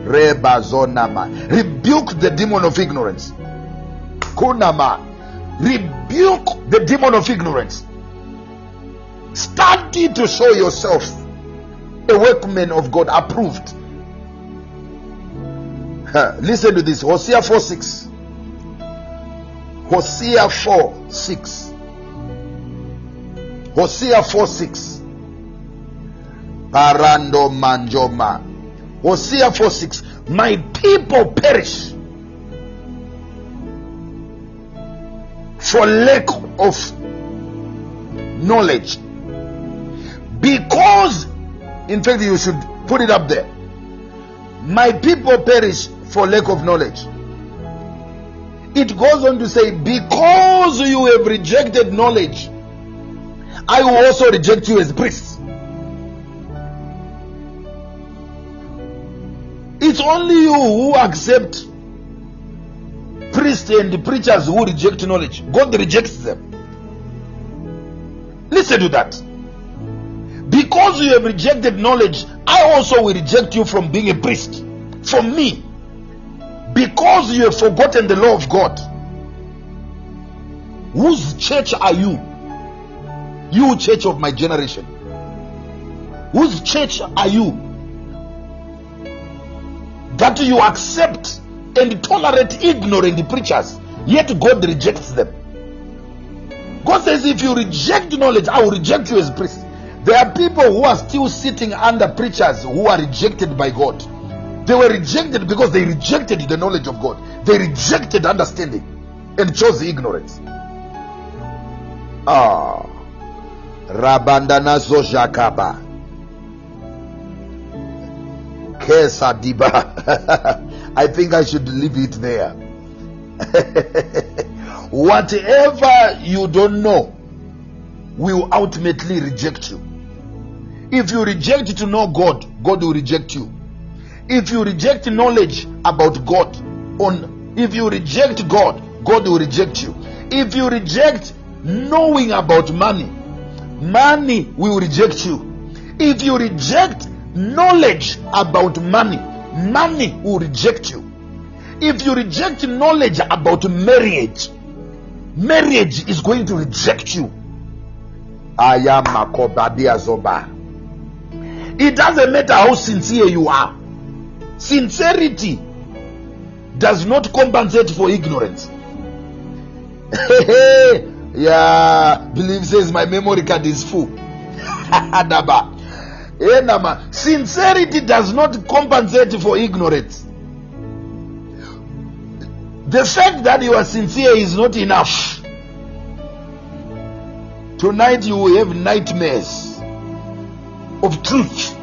Rebuke the demon of ignorance. Kunama. Rebuke the demon of ignorance. Study to show yourself a workman of God approved. Listen to this Hosea 4 6. Hosea 4 6. Hosea 4 6. Parando manjoma. Hosea 4 6. My people perish for lack of knowledge. Because, in fact, you should put it up there. My people perish for lack of knowledge. It goes on to say, Because you have rejected knowledge, I will also reject you as priests. It's only you who accept priests and preachers who reject knowledge. God rejects them. Listen to that. Because you have rejected knowledge, I also will reject you from being a priest. From me. Because you have forgotten the law of God. Whose church are you? You, church of my generation. Whose church are you? That you accept and tolerate ignorant preachers, yet God rejects them. God says, if you reject knowledge, I will reject you as priest. There are people who are still sitting under preachers who are rejected by God. They were rejected because they rejected the knowledge of God. They rejected understanding and chose ignorance. Ah. Rabandana Zojakaba. Kesa Diba. (laughs) I think I should leave it there. (laughs) Whatever you don't know will ultimately reject you. If you reject to know God, God will reject you. If you reject knowledge about God, on if you reject God, God will reject you. If you reject knowing about money, money will reject you. If you reject knowledge about money, money will reject you. If you reject knowledge about marriage, marriage is going to reject you. I am Makobadia Zoba. It doesn't matter how sincere you are. Sincerity does not compensate for ignorance. (laughs) yeah, believe says my memory card is full. (laughs) Sincerity does not compensate for ignorance. The fact that you are sincere is not enough. Tonight you will have nightmares of truth.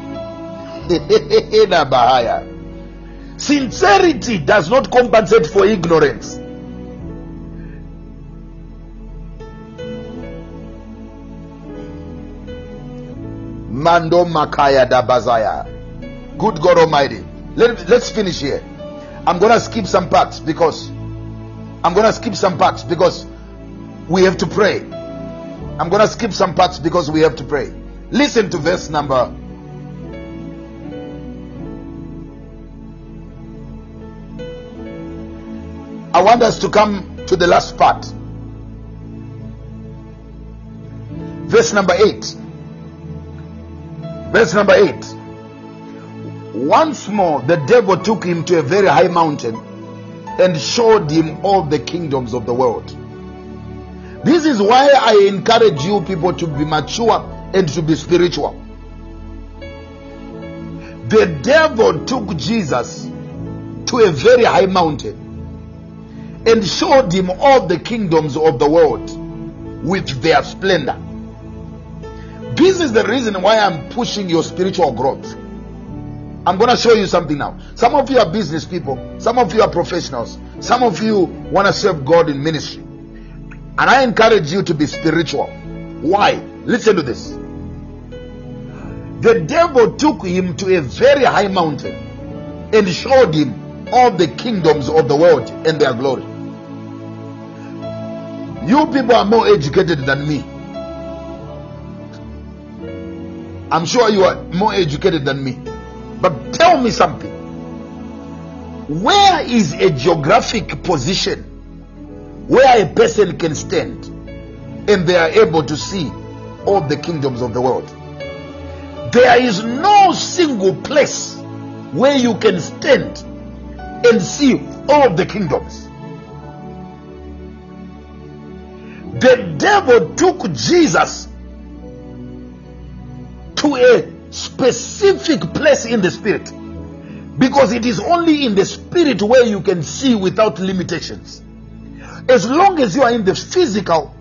(laughs) Sincerity does not compensate for ignorance. Mando Makaya Dabazaya. Good God Almighty. Let, let's finish here. I'm gonna skip some parts because I'm gonna skip some parts because we have to pray. I'm gonna skip some parts because we have to pray. Listen to verse number I want us to come to the last part. Verse number 8. Verse number 8. Once more, the devil took him to a very high mountain and showed him all the kingdoms of the world. This is why I encourage you people to be mature and to be spiritual. The devil took Jesus to a very high mountain and showed him all the kingdoms of the world with their splendor. This is the reason why I'm pushing your spiritual growth. I'm going to show you something now. Some of you are business people, some of you are professionals, some of you want to serve God in ministry. And I encourage you to be spiritual. Why? Listen to this. The devil took him to a very high mountain and showed him all the kingdoms of the world and their glory. You people are more educated than me. I'm sure you are more educated than me. But tell me something. Where is a geographic position where a person can stand and they are able to see all the kingdoms of the world? There is no single place where you can stand and see all the kingdoms. The devil took Jesus to a specific place in the spirit because it is only in the spirit where you can see without limitations. As long as you are in the physical,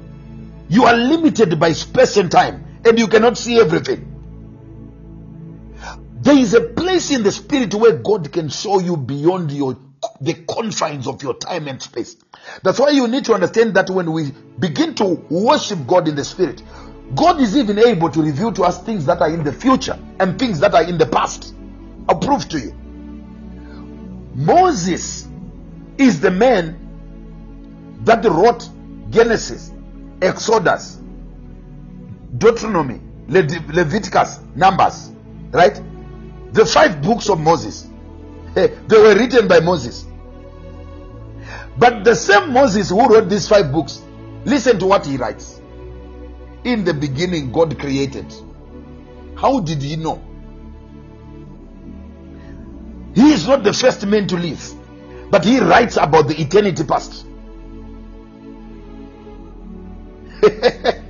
you are limited by space and time and you cannot see everything. There is a place in the spirit where God can show you beyond your the confines of your time and space. That's why you need to understand that when we begin to worship God in the spirit, God is even able to reveal to us things that are in the future and things that are in the past. I'll prove to you. Moses is the man that wrote Genesis, Exodus, Deuteronomy, Leviticus, Numbers, right? The five books of Moses. (laughs) They were written by Moses. But the same Moses who wrote these five books, listen to what he writes. In the beginning, God created. How did he know? He is not the first man to live, but he writes about the eternity past. (laughs)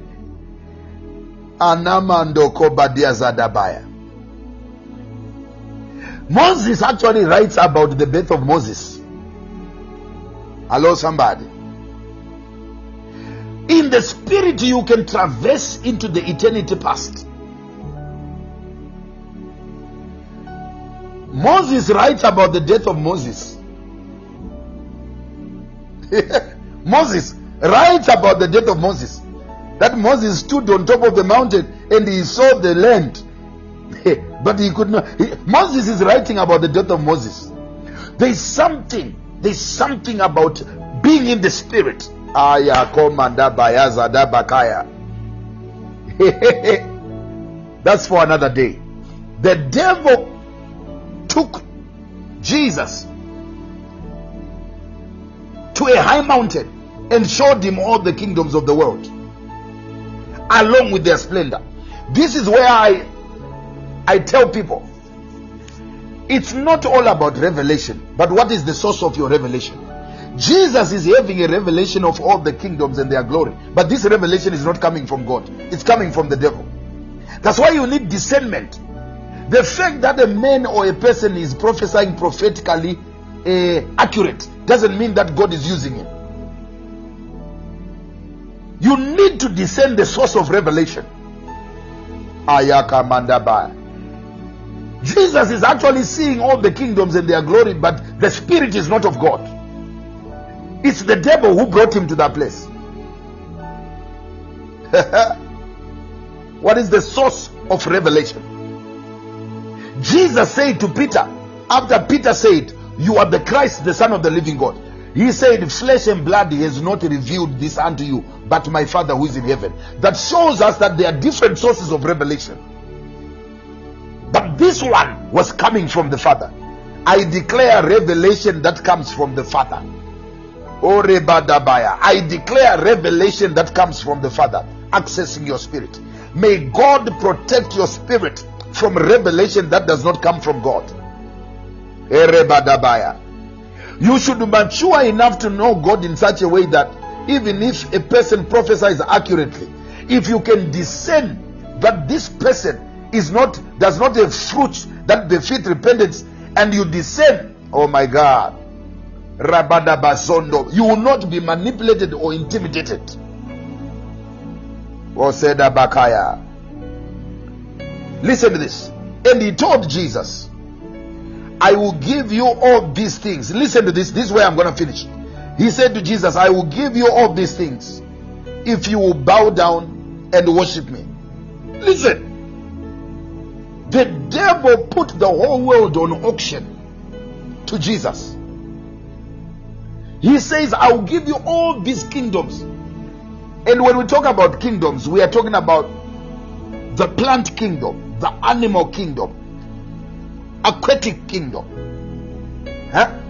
Moses actually writes about the birth of Moses. Hello, somebody. In the spirit, you can traverse into the eternity past. Moses writes about the death of Moses. (laughs) Moses writes about the death of Moses. That Moses stood on top of the mountain and he saw the land. (laughs) but he could not. He, Moses is writing about the death of Moses. There is something, there's something about being in the spirit. (laughs) That's for another day. The devil took Jesus to a high mountain and showed him all the kingdoms of the world along with their splendor. This is where I I tell people, it's not all about revelation, but what is the source of your revelation? Jesus is having a revelation of all the kingdoms and their glory, but this revelation is not coming from God, it's coming from the devil. That's why you need discernment. The fact that a man or a person is prophesying prophetically uh, accurate doesn't mean that God is using him. You need to discern the source of revelation. Jesus is actually seeing all the kingdoms and their glory, but the spirit is not of God. It's the devil who brought him to that place. (laughs) what is the source of revelation? Jesus said to Peter, after Peter said, You are the Christ, the Son of the living God. He said, Flesh and blood has not revealed this unto you, but my Father who is in heaven. That shows us that there are different sources of revelation. But this one was coming from the Father. I declare revelation that comes from the Father. Oh, Orebadabaya. I declare revelation that comes from the Father, accessing your spirit. May God protect your spirit from revelation that does not come from God. Eh, Erebadabaya. You should mature enough to know God in such a way that even if a person prophesies accurately, if you can discern that this person is not does not have fruits that befit repentance, and you discern, oh my God, Rabadabasondo, you will not be manipulated or intimidated. Listen to this. And he told Jesus, I will give you all these things. Listen to this. This way I'm going to finish. He said to Jesus, I will give you all these things if you will bow down and worship me. Listen. The devil put the whole world on auction to Jesus. He says, I will give you all these kingdoms. And when we talk about kingdoms, we are talking about the plant kingdom, the animal kingdom, aquatic kingdom, huh?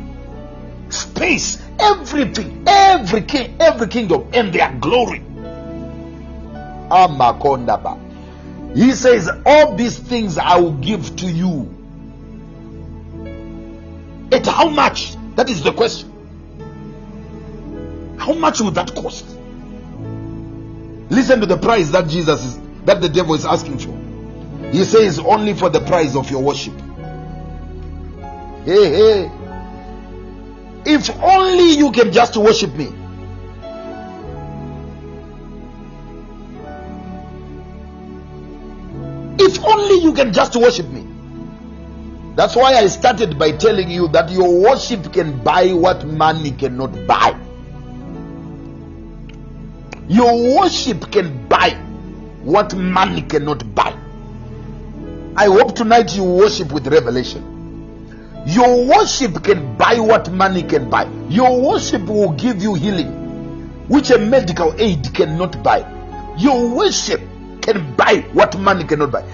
space, everything, every king, every kingdom, and their glory. Amakondaba. He says, All these things I will give to you. At how much? That is the question. How much would that cost? Listen to the price that Jesus is that the devil is asking for. He says only for the price of your worship. Hey, hey. If only you can just worship me. If only you can just worship me. That's why I started by telling you that your worship can buy what money cannot buy. Your worship can buy what money cannot buy. I hope tonight you worship with revelation. Your worship can buy what money can buy. Your worship will give you healing, which a medical aid cannot buy. Your worship can buy what money cannot buy.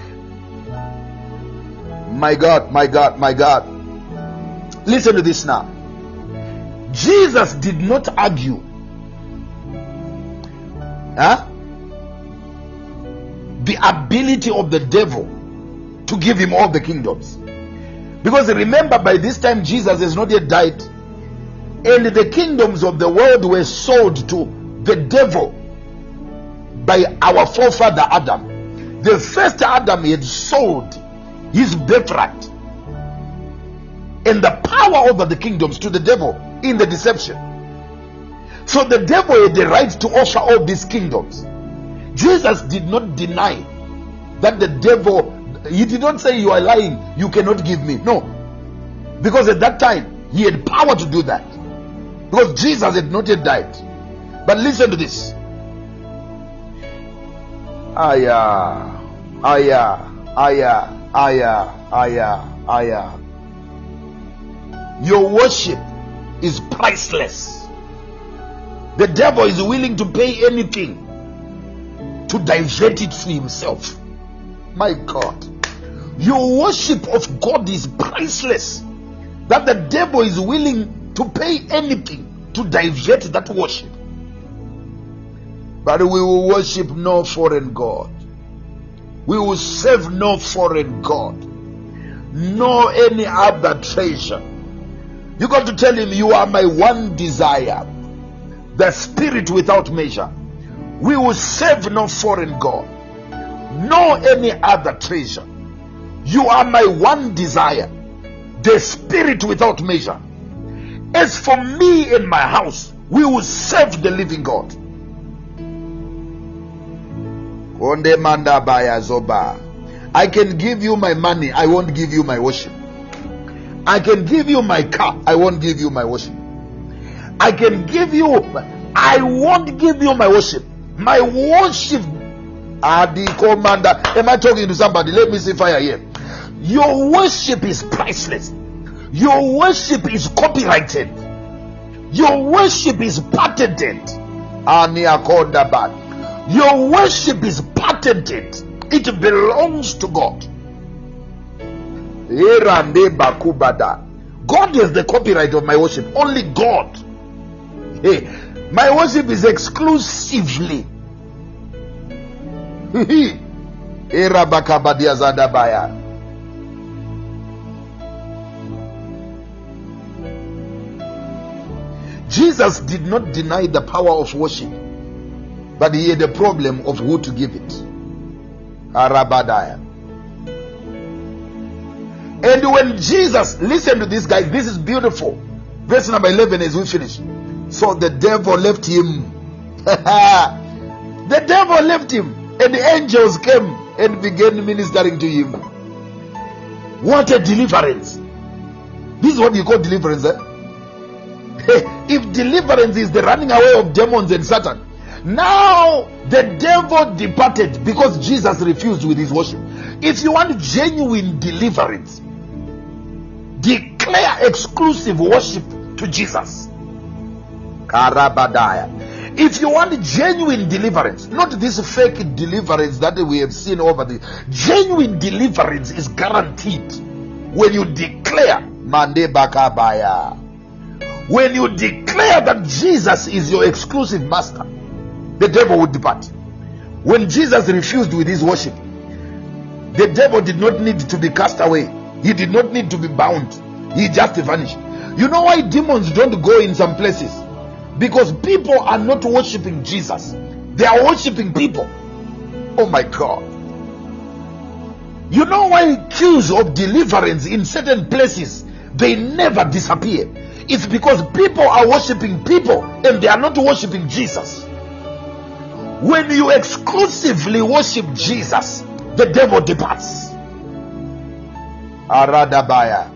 My God, my God, my God. Listen to this now. Jesus did not argue. Huh? The ability of the devil to give him all the kingdoms. Because remember, by this time, Jesus has not yet died, and the kingdoms of the world were sold to the devil by our forefather Adam. The first Adam had sold his birthright and the power over the kingdoms to the devil in the deception. So the devil had the right to offer all these kingdoms. Jesus did not deny that the devil, he did not say, You are lying, you cannot give me. No. Because at that time, he had power to do that. Because Jesus had not yet died. But listen to this. Aya, aya, aya, aya, aya, aya. Your worship is priceless. The devil is willing to pay anything to divert it to himself. My God. Your worship of God is priceless. That the devil is willing to pay anything to divert that worship. But we will worship no foreign God. We will serve no foreign God, nor any other treasure. You got to tell him, You are my one desire, the spirit without measure. We will serve no foreign God, nor any other treasure. You are my one desire, the spirit without measure. As for me and my house, we will serve the living God. I can give you my money, I won't give you my worship. I can give you my car, I won't give you my worship. I can give you, I won't give you my worship. My worship, Adi commander. Am I talking to somebody? Let me see fire here. Your worship is priceless. Your worship is copyrighted. Your worship is patented. Your worship is patented. It belongs to God. God is the copyright of my worship. Only God. Hey, my worship is exclusively. (laughs) Jesus did not deny the power of worship, but he had a problem of who to give it. Arabadaya. And when Jesus, listen to this guy, this is beautiful. Verse number 11 as we finish. So the devil left him. (laughs) the devil left him, and the angels came and began ministering to him. What a deliverance! This is what you call deliverance. Eh? (laughs) if deliverance is the running away of demons and Satan, now the devil departed because Jesus refused with his worship. If you want genuine deliverance, declare exclusive worship to Jesus. Karabadaya. If you want genuine deliverance, not this fake deliverance that we have seen over the genuine deliverance is guaranteed when you declare Mande Bakabaya. When you declare that Jesus is your exclusive master, the devil would depart. When Jesus refused with his worship, the devil did not need to be cast away, he did not need to be bound, he just vanished. You know why demons don't go in some places? Because people are not worshiping Jesus, they are worshiping people. Oh my God. You know why queues of deliverance in certain places they never disappear? It's because people are worshiping people and they are not worshiping Jesus. When you exclusively worship Jesus, the devil departs. Aradabaya.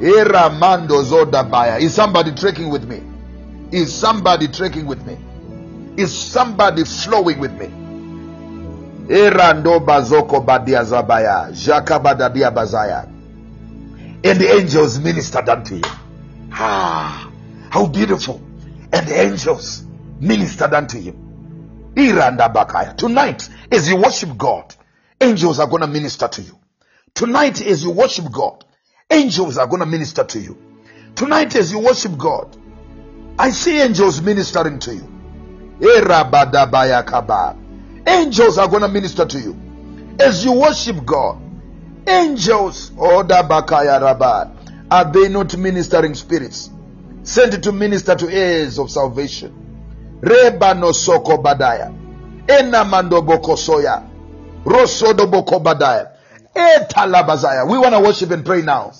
Eramando Zodabaya. Is somebody trekking with me? Is somebody trekking with me? Is somebody flowing with me? Erando bazoko badia zabaya. Jakabadadia bazaya. And the angels ministered unto you. Ah, how beautiful. And the angels ministered unto him. Tonight, as you worship God, angels are going to minister to you. Tonight, as you worship God, angels are going to minister to you. Tonight, as you worship God, I see angels ministering to you. Angels are going to minister to you. As you worship God, angels, Oda Bakaya Rabba, are they not ministering spirits sent to minister to heirs of salvation? Reba no soko badaya. Ena mando boko soya. Rosodo boko badaya. Etalabazaya. We want to worship and pray now.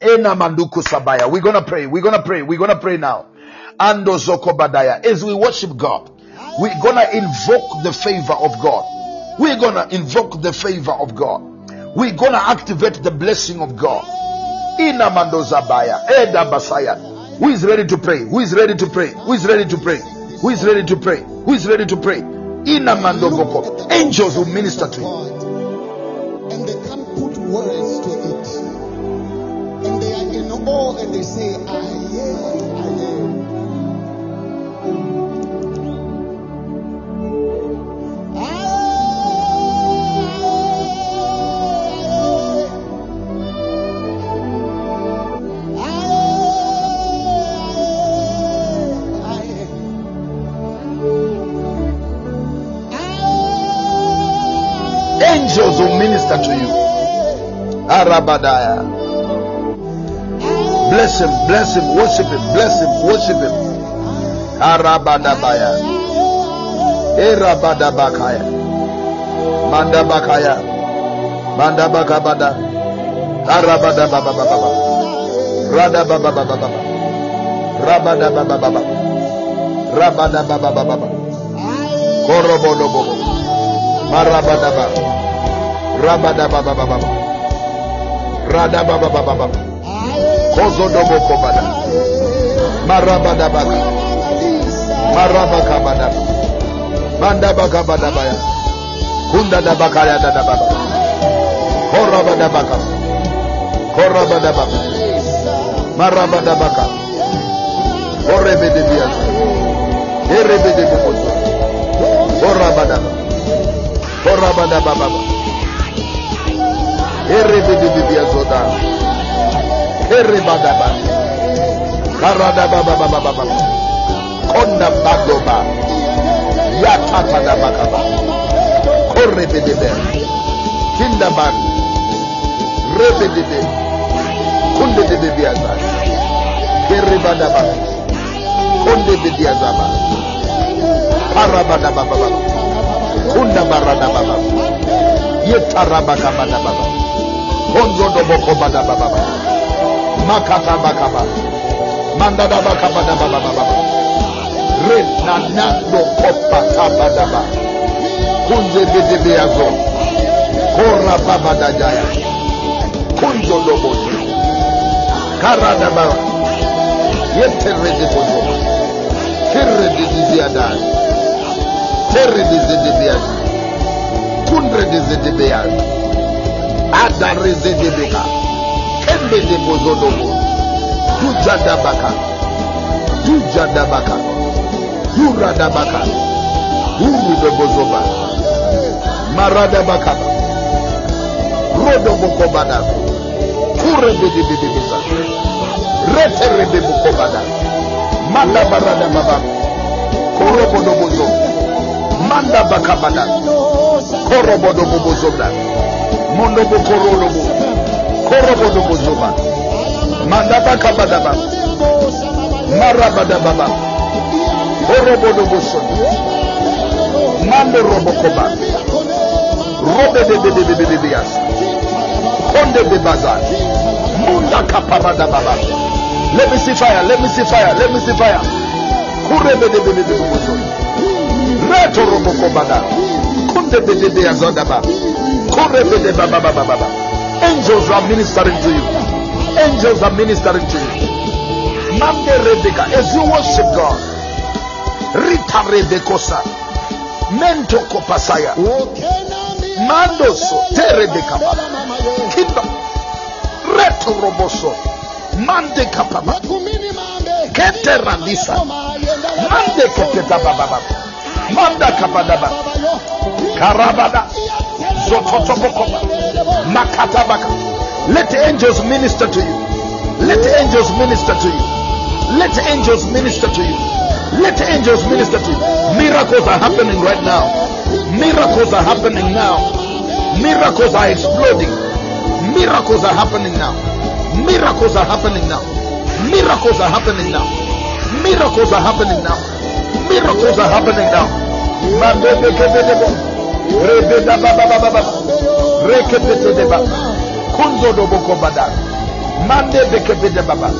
Ena manduku sabaya. We're gonna pray. We're gonna pray. We're gonna pray now. Ando zoko badaya. As we worship God, we're gonna invoke the favor of God. We're gonna invoke the favor of God. We're gonna activate the blessing of God. Ina mando zabaya. Eda basaya. Who is ready to pray? Who is ready to pray? Who is ready to pray? Who is ready to pray? Who is ready to pray? Ina mando boko. Angels will minister to you. And they can't put words to it. And they are in awe and they say, Aye, aye. Angels will minister to you. Arabadaya. Bless him, bless him, worship him, bless him, worship him. Arabadabaya. Erabadabakaya. Mandabakaya. Mandabakabada. Arabadabababa. Radababababa. Rabadabababa. Rabadabababa. Korobodobobo. Marabadaba. Rabadababababa. Radababababa. Kozodobo kobada. Marabadabaka. Marabakabada. Mandabakabadabaya. Kundadabakaya dadababa. Korabadabaka. Korabadabaka. Marabadabaka. Korebedebiyasa. Erebedebiyasa. Korabadabaka. Korabadababa. Erebidibiazoda. Erebadaba. Karadabababababa. Kondabagoba. Yatatadabakaba. Korebidibe. Kindaban. Rebidibe. Kundibidibiaza. Keribadaba. Kondibidiazaba. Parabadabababa. Kundabaradababa. Yetarabakabadababa. Makondo doboko badababa. Makata bakaba. Mandada bakaba dababa. Renanando kopata badaba. Kunze bedebeazo. Kora baba dajaya. Kunzo lobozo. Karadababa. Yete redekozo. Terre de diziadan. Terre de zedebeaz. Kundre de zedebeaz. Adarezedebeka. Kembedekozodobo. Dujadabaka. Dujadabaka. Duradabaka. Urudebozoba. Maradabaka. Rodobokobada. Kurebedebedebeza. Reterebebokobada. Mandabaradababa. Korobodobozo. Mandabakabada. Korobodobozoba. Korobodobozoba. Bakabada. Korobodobozoba. Mondobokorodobo. Korobodobozoba. Manda bakabadaba. Marabadababa. Orobodoboson. Mando robokoba. Robedebedebedebeas. Konde bebaza. Munda kaparadababa. Let me see fire. Let me see fire. Let me see fire. Kurebedebedebedebeson. Reto robokobada. Kunde bedebeazodaba. Angels are ministering to you. Angels are ministering to you. Mande Rebecca, as you worship God, Rita Rebecosa, Mento Kopasaya, Mandoso, Terebeka, Kimba, Reto Roboso, Mande Kapaba, Kete Randisa, Mande Kepeta Baba, Manda Zototobokoba, Makatabaka. Let the angels minister to you. Let the angels minister to you. Let the angels minister to you. Let the angels minister to you. Miracles are happening right now. Miracles are happening now. Miracles are exploding. Miracles are happening now. Miracles are happening now. Miracles are happening now. Miracles are happening now. Miracles are happening now. rebeda babababa rekepetedeba kunzodo bokobada mande bekepede baba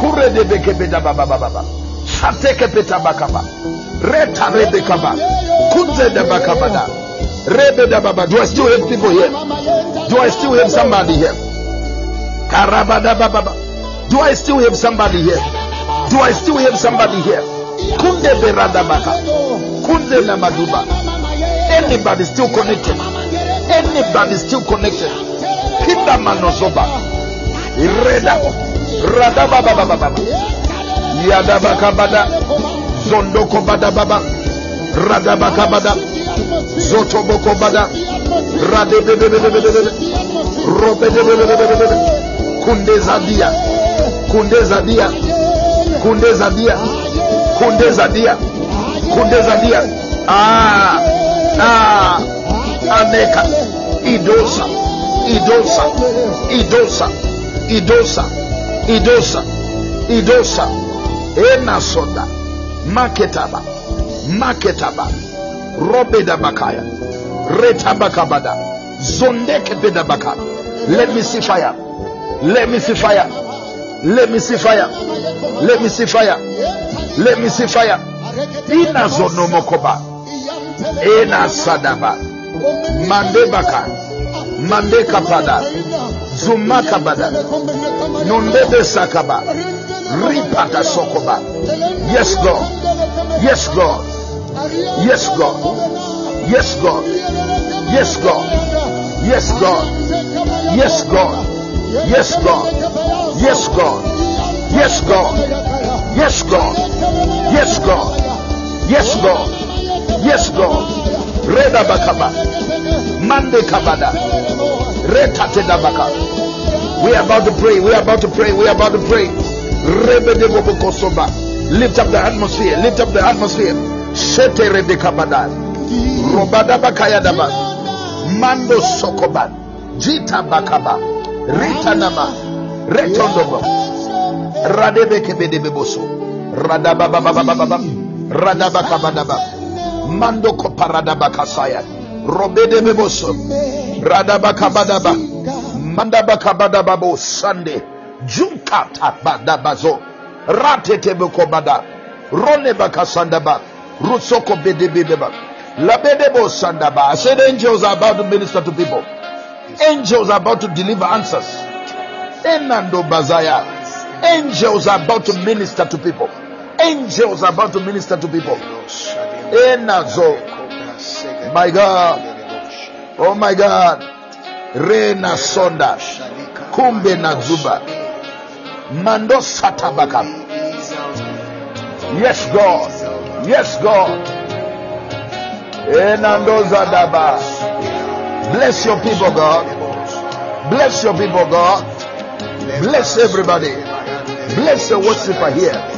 kurede bekepeda babababa satekepeta bakaba reta rebekaba kunzede bakabada rebeda baba do i still have people here do i still have somebody here karabada bababa do i still have somebody here do i still have somebody here kunde beradabaka kunde namaduba Anybody still connected? Anybody still connected? Kinda manosoba. Reda. Rada baba baba baba. Yada baka bada. Zondoko bada baba. Rada baka bada. Zoto boko bada. Rade bebe bebe bebe bebe. Robe bebe bebe bebe bebe. Kunde zadia. Kunde zadia. Kunde zadia. Kunde zadia. Kunde zadia. Ah. Ah. Aneka. Idosa, Idosa, Idosa, Idosa, Idosa, Idosa, Enasoda, Maketaba, Maketaba, Robeda Bakaya, Retabakabada, Zondeke Bedabaka. Let me see fire. Let me see fire. Let me see fire. Let me see fire. Let me see fire. Ina zonomokoba. Ena sadaba. Mande baka. Mande kapada. Zumaka bada. Nondebe sakaba. Ripata sokoba. Yes, God. Yes, God. Yes, God. Yes, God. Yes, God. Yes, God. Yes, God. Yes, God. Yes, God. Yes, God. Yes, God. Yes, God. Yes, God. Yes, God. Reda bakaba. Mande kabada. Reta tedabaka. We are about to pray. We are about to pray. We are about to pray. Rebede bobokosoba. Lift up the atmosphere. Lift up the atmosphere. Shete rebekabada. Robada bakaya daba. Mando sokoba. Jita bakaba. Rita nama. Retondobo. Radebe kebede beboso. Radaba baba Mando koparadaba kasaya. Robede beboso. Radaba kabadaba. Mandaba kabadaba bo Sunday. Junkata badabazo. Ratete bukobada. Rone bakasandaba. Rusoko bede bebeba. Labedebo sandaba. I said angels are about to minister to people. Angels are about to deliver answers. Enando bazaya. Angels are about to minister to people. Angels are about to minister to people. My God. Oh my God. Rena sonda. Kumbe nazuba. Mando satabaka. Yes, God. Yes, God. Enando zadaba. Bless your people, God. Bless your people, God. Bless everybody. Bless the worshiper here.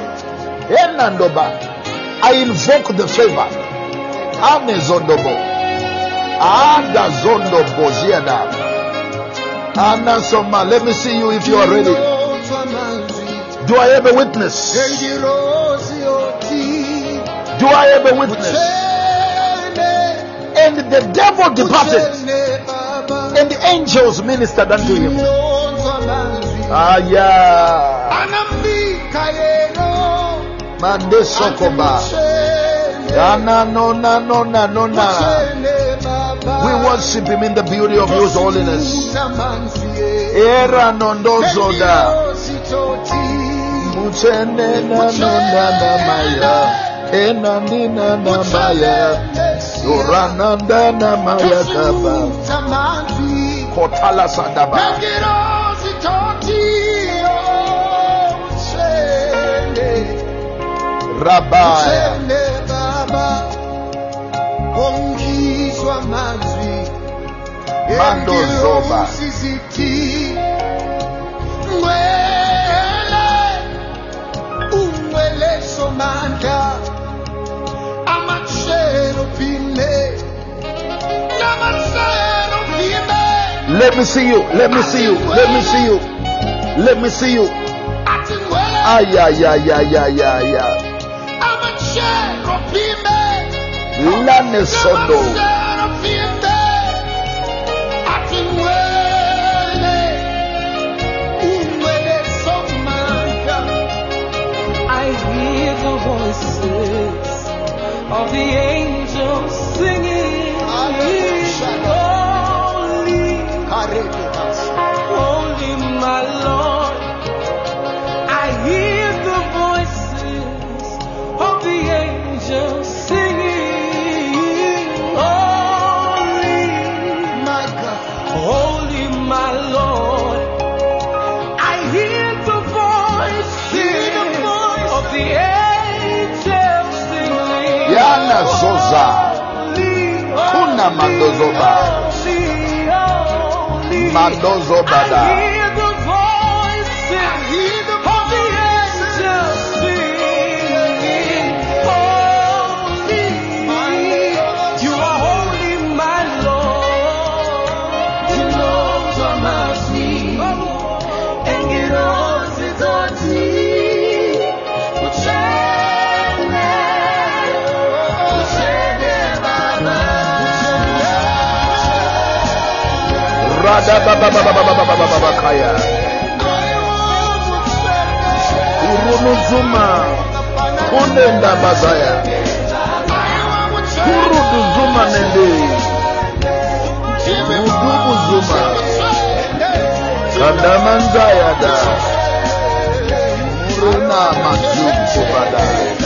I invoke the favor. Amezondobo. Ada zondo boziada. Anasoma. Let me see you if you are ready. Do I have a witness? Do I have a witness? And the devil departed, and the angels ministered unto him. Ah, yeah. Mande sokoba. Ana no na no na no na. We worship him in the beauty of his holiness. Era nondozoda. Muchene na no na na maya. Ena nina na maya. Yorananda na maya kaba. Kotala sadaba. Rabaya. Mando zoba. Somanda, amachero pile, namachero pile. Let me see you. Let me see you. Let me see you. Let me see you. Ay, ay, ay, ay, ay, ay, ay. Lane sondo. I hear the voices of the angels zoza. Kuna mandozoba. Mandozobada. I Rada baba baba baba baba baba kaya. Urumuzuma kunenda bazaya. Kuruduzuma nende. Udumuzuma. Kandamanzaya da. Muruna majuku badaya.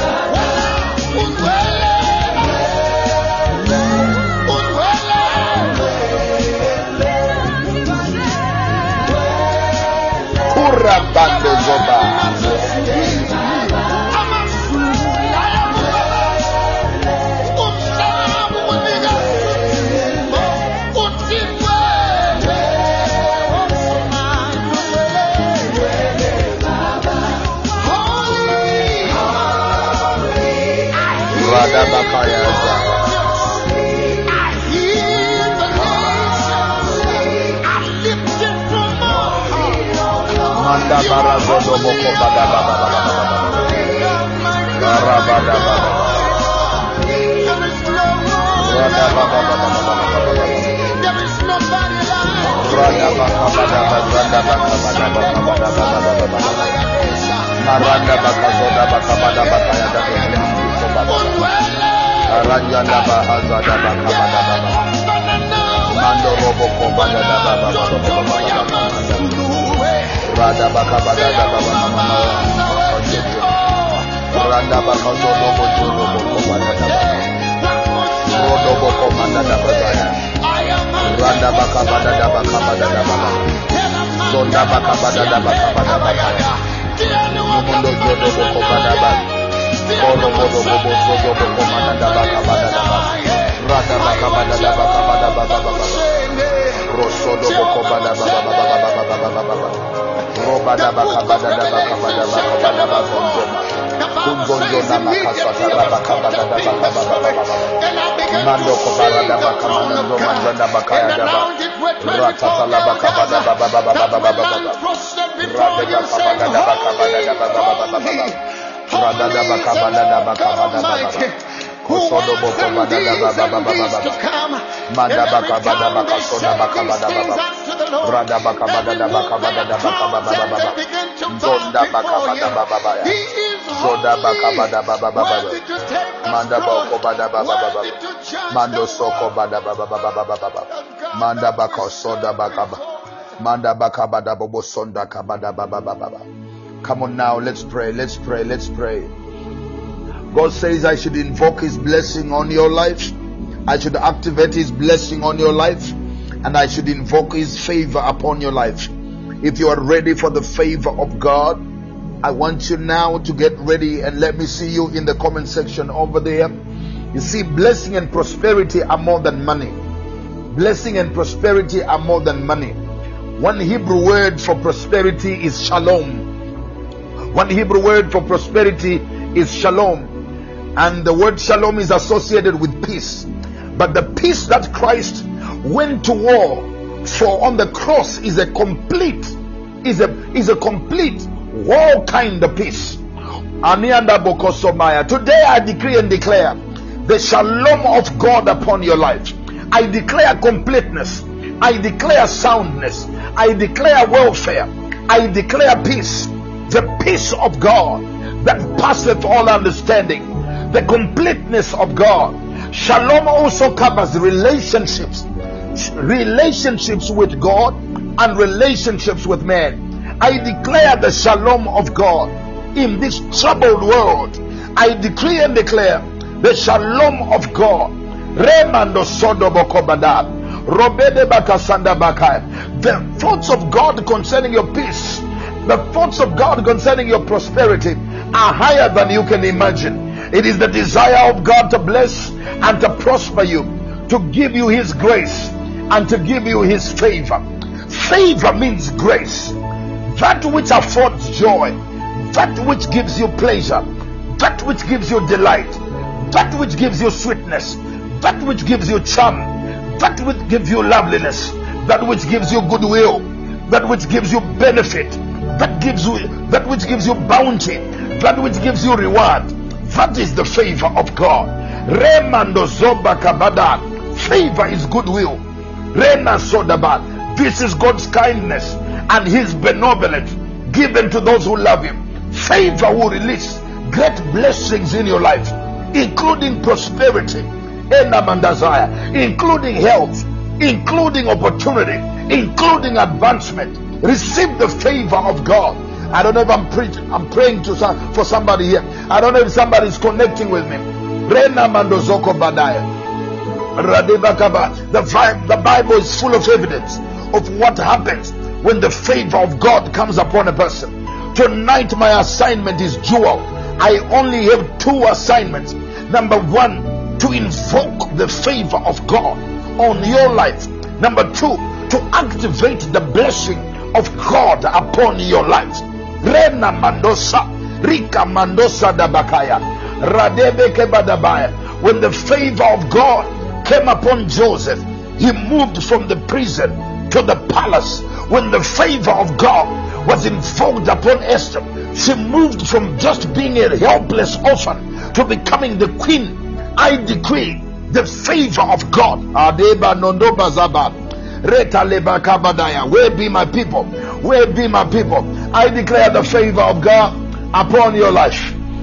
immediately I started being persuaded. And I began to see the throne of God. And around it were 24 elders that were lying prostrate before him, saying, Holy, holy is the Lord God Almighty who was and these and these to come. And every time they said these things unto the Lord, there removed their tongues and they began to bow before him. He Manda Mando Soko Manda Bakaba Manda Sonda Come on now, let's pray, let's pray, let's pray. God says I should invoke his blessing on your life. I should activate his blessing on your life and I should invoke his favor upon your life. If you are ready for the favor of God, I want you now to get ready and let me see you in the comment section over there. You see, blessing and prosperity are more than money. Blessing and prosperity are more than money. One Hebrew word for prosperity is shalom. One Hebrew word for prosperity is shalom. And the word shalom is associated with peace. But the peace that Christ went to war for on the cross is a complete, is a is a complete war kind of peace. Today I decree and declare the shalom of God upon your life. I declare completeness. I declare soundness. I declare welfare. I declare peace. The peace of God that passeth all understanding. The completeness of God. Shalom also covers relationships. Relationships with God and relationships with man. I declare the shalom of God in this troubled world. I decree and declare the shalom of God. The thoughts of God concerning your peace, the thoughts of God concerning your prosperity are higher than you can imagine. It is the desire of God to bless and to prosper you, to give you His grace and to give you His favor. Favor means grace, that which affords joy, that which gives you pleasure, that which gives you delight, that which gives you sweetness, that which gives you charm, that which gives you loveliness, that which gives you goodwill, that which gives you benefit, that gives you that which gives you bounty, that which gives you reward. That is the favor of God. Remando zoba kabada. Favor is goodwill. Rena sodaba. This is God's kindness and His benevolence given to those who love Him. Favor will release great blessings in your life, including prosperity, desire, including health, including opportunity, including advancement. Receive the favor of God. I don't know if I'm preaching, I'm praying to some, for somebody here. I don't know if somebody is connecting with me. Rena Mandozoko Badaya. The, the Bible is full of evidence of what happens when the favor of God comes upon a person. Tonight, my assignment is dual. I only have two assignments. Number one, to invoke the favor of God on your life. Number two, to activate the blessing of God upon your life. Rena Mandosa, Rika Mandosa Dabakaya, Radebeke Badabaya. When the favor of God came upon Joseph, he moved from the prison to the palace. When the favor of God was invoked upon Esther, she moved from just being a helpless orphan to becoming the queen. I decree the favor of God. Adeba. Reta Lebakabadaya. Where be my people? Where be my people? I declare the favor of God upon your life.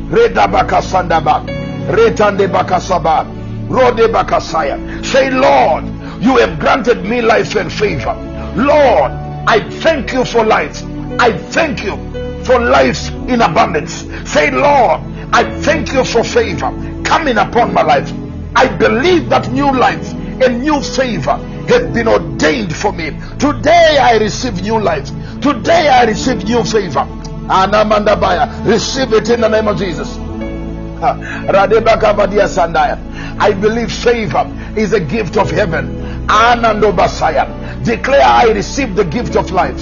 Reta Bakasandaba. Retande Bakasaba. Rode Bakasaya. Say, Lord, you have granted me life and favor. Lord, I thank you for life. I thank you for life in abundance. Say, Lord, I thank you for favor coming upon my life. I believe that new life and new favor have been ordained for me. Today I receive new life. Today I receive new favor. Anamandabaya. Receive it in the name of Jesus. I believe favor is a gift of heaven. Anandobasaya. Declare I receive the gift of life,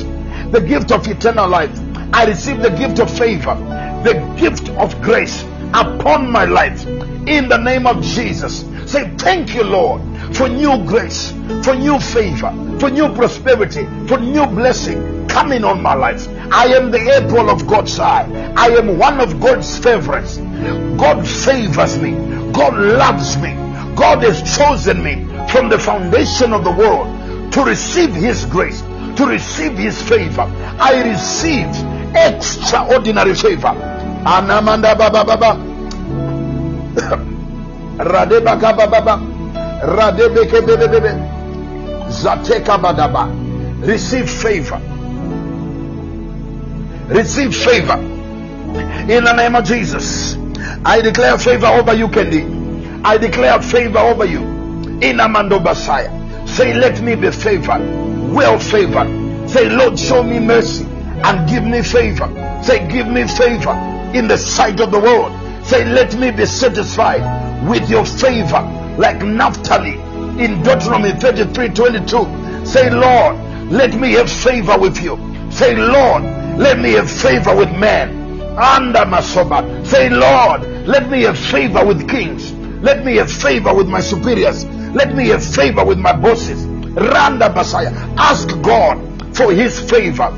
the gift of eternal life. I receive the gift of favor, the gift of grace upon my life in the name of Jesus. Say, Thank you, Lord, for new grace, for new favor, for new prosperity, for new blessing coming on my life. I am the apple of God's eye. I am one of God's favorites. God favors me. God loves me. God has chosen me from the foundation of the world to receive His grace, to receive His favor. I receive extraordinary favor. Anamanda baba baba. (coughs) Radebaka baba. Radebeke bebe bebe. Zateka badaba. Receive favor. Receive favor. In the name of Jesus. I declare favor over you, Kendi. I declare favor over you. In Amando Basaya. Say, let me be favored. Well favored. Say, Lord, show me mercy and give me favor. Say, give me favor in the sight of the world. Say, let me be satisfied with your favor, like Naphtali in Deuteronomy 33 22. Say, Lord, let me have favor with you. Say, Lord, let me have favor with men. Under Masoba. Say, Lord, let me have favor with kings. Let me have favor with my superiors. Let me have favor with my bosses. Randa Basaya. Ask God for his favor.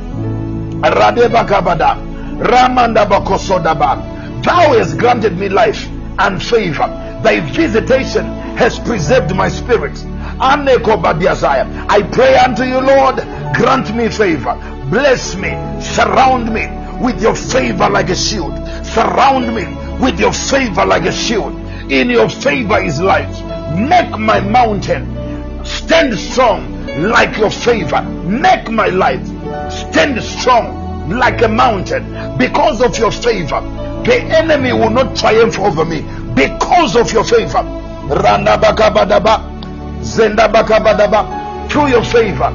Radeba Kabada. Ramanda Bakosodaba. Thou hast granted me life and favor. Thy visitation has preserved my spirit. I pray unto you, Lord, grant me favor. Bless me. Surround me with your favor like a shield. Surround me with your favor like a shield. In your favor is life. Make my mountain stand strong like your favor. Make my life stand strong like a mountain because of your favor. The enemy will not triumph over me because of your favor. Through your favor,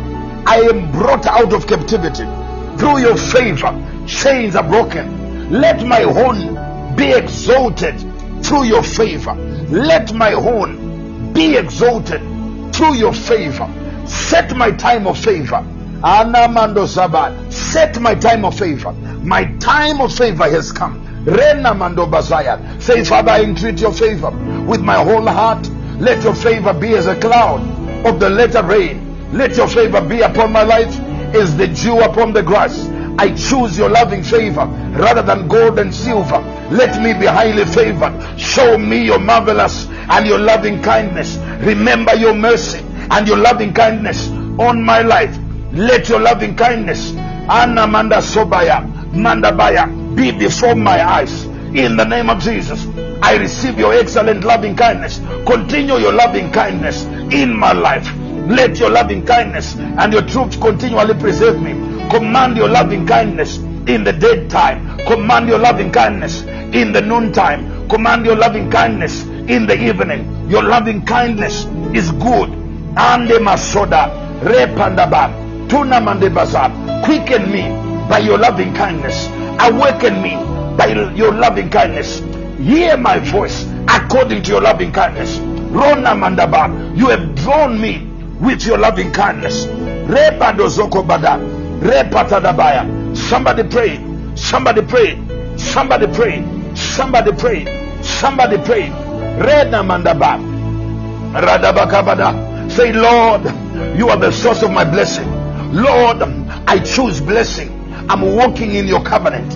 I am brought out of captivity. Through your favor, chains are broken. Let my horn be exalted through your favor. Let my horn be exalted through your favor. Set my time of favor. Anamando Sabat. Set my time of favor. My time of favor has come. Rena Mando Bazaya. Say, Father, I entreat your favor with my whole heart. Let your favor be as a cloud of the latter rain. Let your favor be upon my life as the dew upon the grass. I choose your loving favor rather than gold and silver. Let me be highly favored. Show me your marvelous and your loving kindness. Remember your mercy and your loving kindness on my life. Let your loving kindness, Anna Manda Sobaya, Mandabaya, be before my eyes. In the name of Jesus, I receive your excellent loving kindness. Continue your loving kindness in my life. Let your loving kindness and your truth continually preserve me. Command your loving kindness in the daytime. Command your loving kindness in the noontime. Command your loving kindness in the evening. Your loving kindness is good. Ande masoda repandaba tuna mandebaza. Quicken me by your loving kindness. Awaken me by your loving kindness. Hear my voice according to your loving kindness. Rona mandaba. You have drawn me with your loving kindness. Repandozoko bada. Somebody pray. Somebody pray. Somebody pray. Somebody pray. Somebody pray. Rena mandaba. Radabakabada. Say, Lord, you are the source of my blessing. Lord, I choose blessing. I'm walking in your covenant.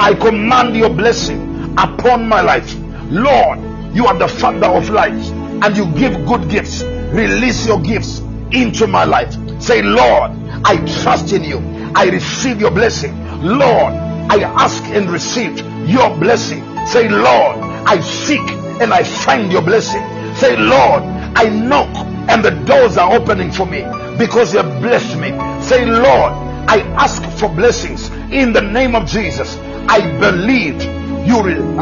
I command your blessing upon my life. Lord, you are the father of life and you give good gifts. Release your gifts into my life. Say, Lord, I trust in you. I receive your blessing. Lord, I ask and receive your blessing. Say, Lord, I seek and I find your blessing. Say, Lord, I knock and the doors are opening for me because you have blessed me. Say, Lord, I ask for blessings in the name of Jesus. I believe you will.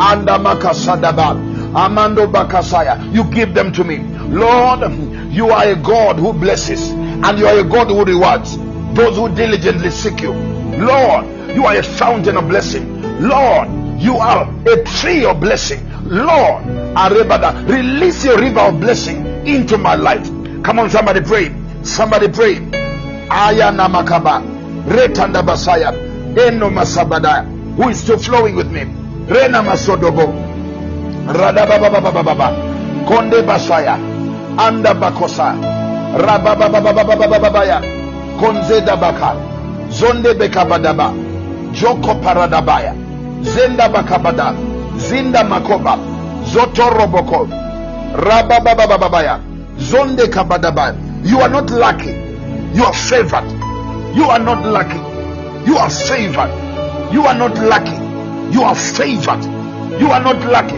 Amando bakasaya. You give them to me. Lord, you are a God who blesses and you are a God who rewards those who diligently seek you. Lord, you are a fountain of blessing. Lord, you are a tree of blessing. Lord, Arebada, release your river of blessing into my life. Come on, somebody pray. Somebody pray. Ayana makaba. Retanda basaya. Eno masabada. Who is still flowing with me? Rena masodobo. Radabababababa. Konde basaya. Anda bakosa. Rabababababababaya. Konzeda baka. Zonde bekabadaba. Joko paradabaya. Zenda bakabada. Zinda makoba. Zoto roboko. Rabababababaya. Zonde kabadaba. You are not lucky. You are favored. You are not lucky. You are favored. You are not lucky. You are favored. You are not lucky.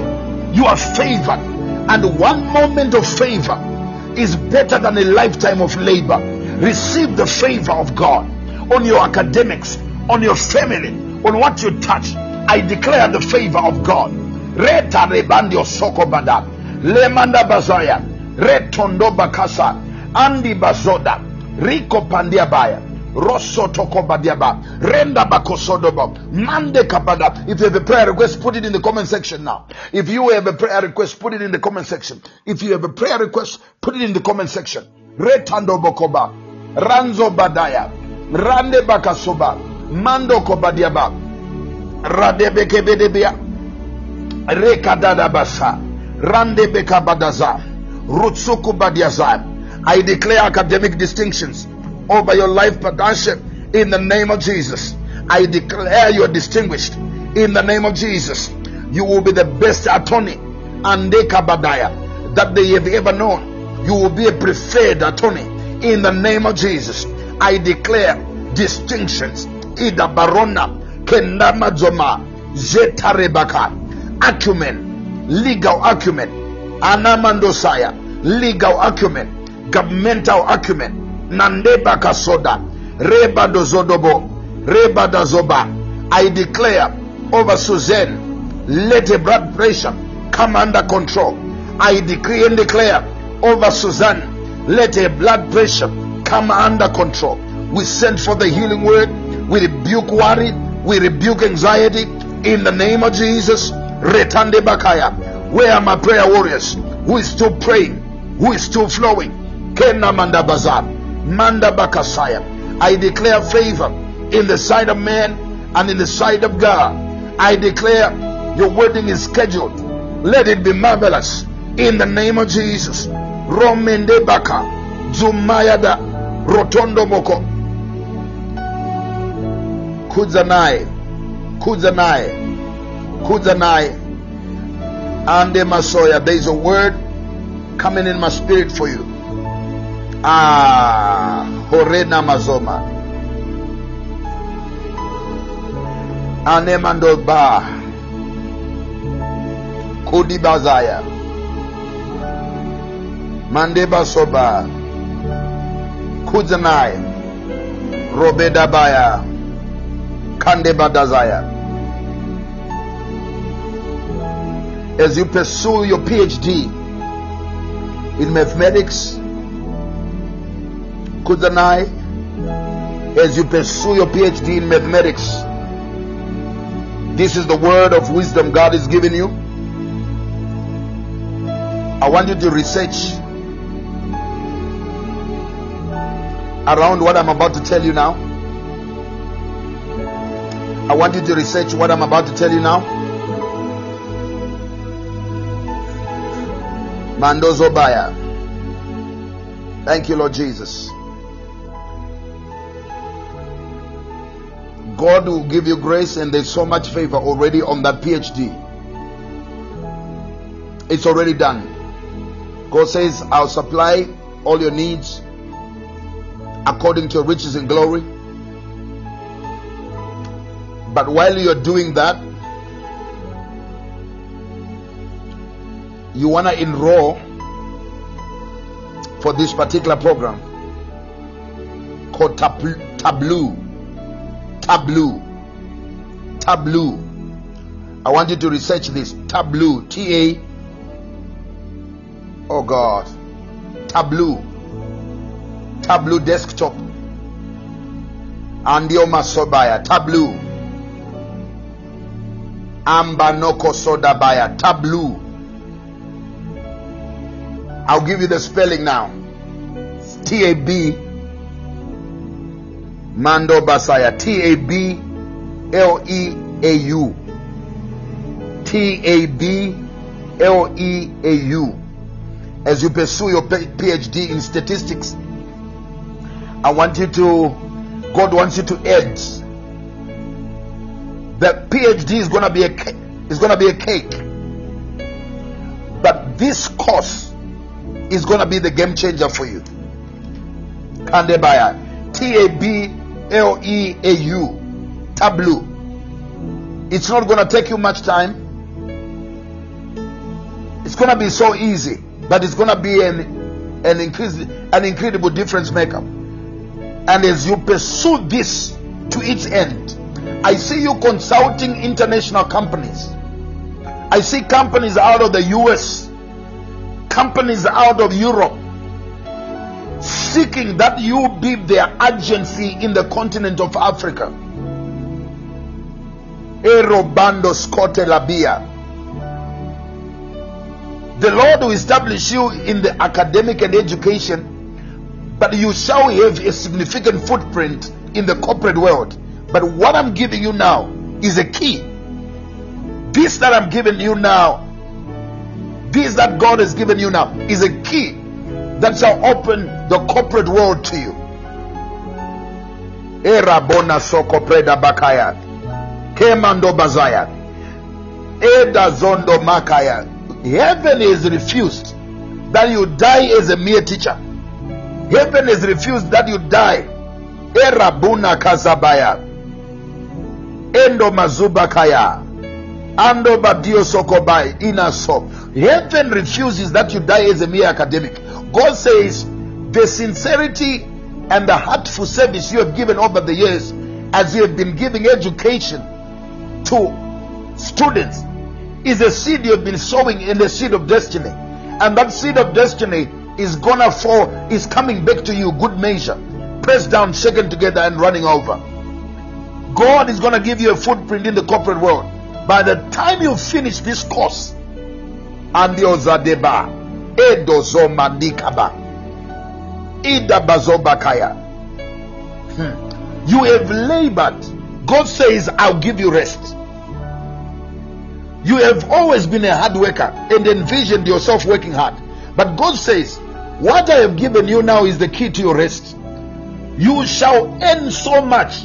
You are favored. And one moment of favor is better than a lifetime of labor. Receive the favor of God on your academics, on your family, on what you touch. I declare the favor of God. Lemanda bazaya. Retondo bakasa. Andi bazoda. Rico pandiabaya. Rosso toko badiaba. Renda bakosodobo. Mande kabada. If you have a prayer request, put it in the comment section now. If you have a prayer request, put it in the comment section. If you have a prayer request, put it in the comment section. Retando bokoba. Ranzo badaya. Rande bakasoba. Mando kobadiaba. Radebekebedebia. Rekadada basa. Rande bekabadaza. Rutsuku badiaza. I declare academic distinctions over your life partnership in the name of Jesus. I declare you are distinguished in the name of Jesus. You will be the best attorney and kabadaya that they have ever known. You will be a preferred attorney in the name of Jesus. I declare distinctions. Ida barona kendama zoma zeta acumen legal acumen anamandosaya legal acumen governmental acumen nandeba kasoda reba dozodobo reba dazoba i declare over suzanne let a blood pressure come under control. I decree and declare over suzanne let a blood pressure come under control. We send for the healing word. We rebuke worry. We rebuke anxiety. In the name of jesus retande bakaya. Where are my prayer warriors? Who is still praying? Who is still flowing? Kenamanda bazar Manda Bakasaya. I declare favor in the sight of man and in the sight of God. I declare your wedding is scheduled. Let it be marvelous in the name of Jesus. Romende Baka. Zumayada. Rotondo Moko. Kudzanai. Kudzanai. Kudzanai. Ande Masoya. There is a word coming in my spirit for you. Ah, Horena Mazoma. Anemandoba. Kudibazaya. Mandeba Soba. Kudzanai. Robedabaya. Kandebadazaya. As you pursue your PhD in mathematics, Kudzanai, as you pursue your PhD in mathematics, this is the word of wisdom God is giving you. I want you to research around what I'm about to tell you now. I want you to research what I'm about to tell you now. Mandozo Baya. Thank you, Lord Jesus. God will give you grace, and there's so much favor already on that PhD. It's already done. God says, I'll supply all your needs according to your riches and glory. But while you're doing that, you want to enroll for this particular program called Tab- Tableau. Tableau. Tableau. I want you to research this. Tableau. T A. Oh God. Tableau. Tableau desktop. Andio Masobaya. Tableau. Ambanoko Sodabaya. Tableau. I'll give you the spelling now. T A B Mando Basaya. T A B L E A U. T A B L E A U. As you pursue your PhD in statistics, I want you to, God wants you to add. The PhD is gonna be a is gonna be a cake, but this course is gonna be the game changer for you. Kandebaya. T A B L E A U. Tableau. It's not going to take you much time. It's going to be so easy, but it's going to be an an increase an incredible difference maker. And as you pursue this to its end, I see you consulting international companies. I see companies out of the US, companies out of Europe, seeking that you be their agency in the continent of Africa. Erobando Scote. The Lord will establish you in the academic and education, but you shall have a significant footprint in the corporate world. But what I'm giving you now is a key. This that I'm giving you now, this that God has given you now, is a key that shall open the corporate world to you. Erabona soko preda bakaya. Kemando bazaya. Eda zondo makaya. Heaven is refused that you die as a mere teacher. Heaven is refused that you die. Erabuna kazabaya. Endo mazubakaya. Ando badio sokobai inaso. Heaven refuses that you die as a mere academic. God says the sincerity and the heartful service you have given over the years, as you have been giving education to students, is a seed you have been sowing in the seed of destiny. And that seed of destiny is gonna fall, is coming back to you, good measure, pressed down, shaken together, and running over. God is gonna give you a footprint in the corporate world. By the time you finish this course, Andiozadeba, Edozomandikaba, Idabazobakaya. Hmm. You have labored. God says, I'll give you rest. You have always been a hard worker and envisioned yourself working hard. But God says, What I have given you now is the key to your rest. You shall earn so much,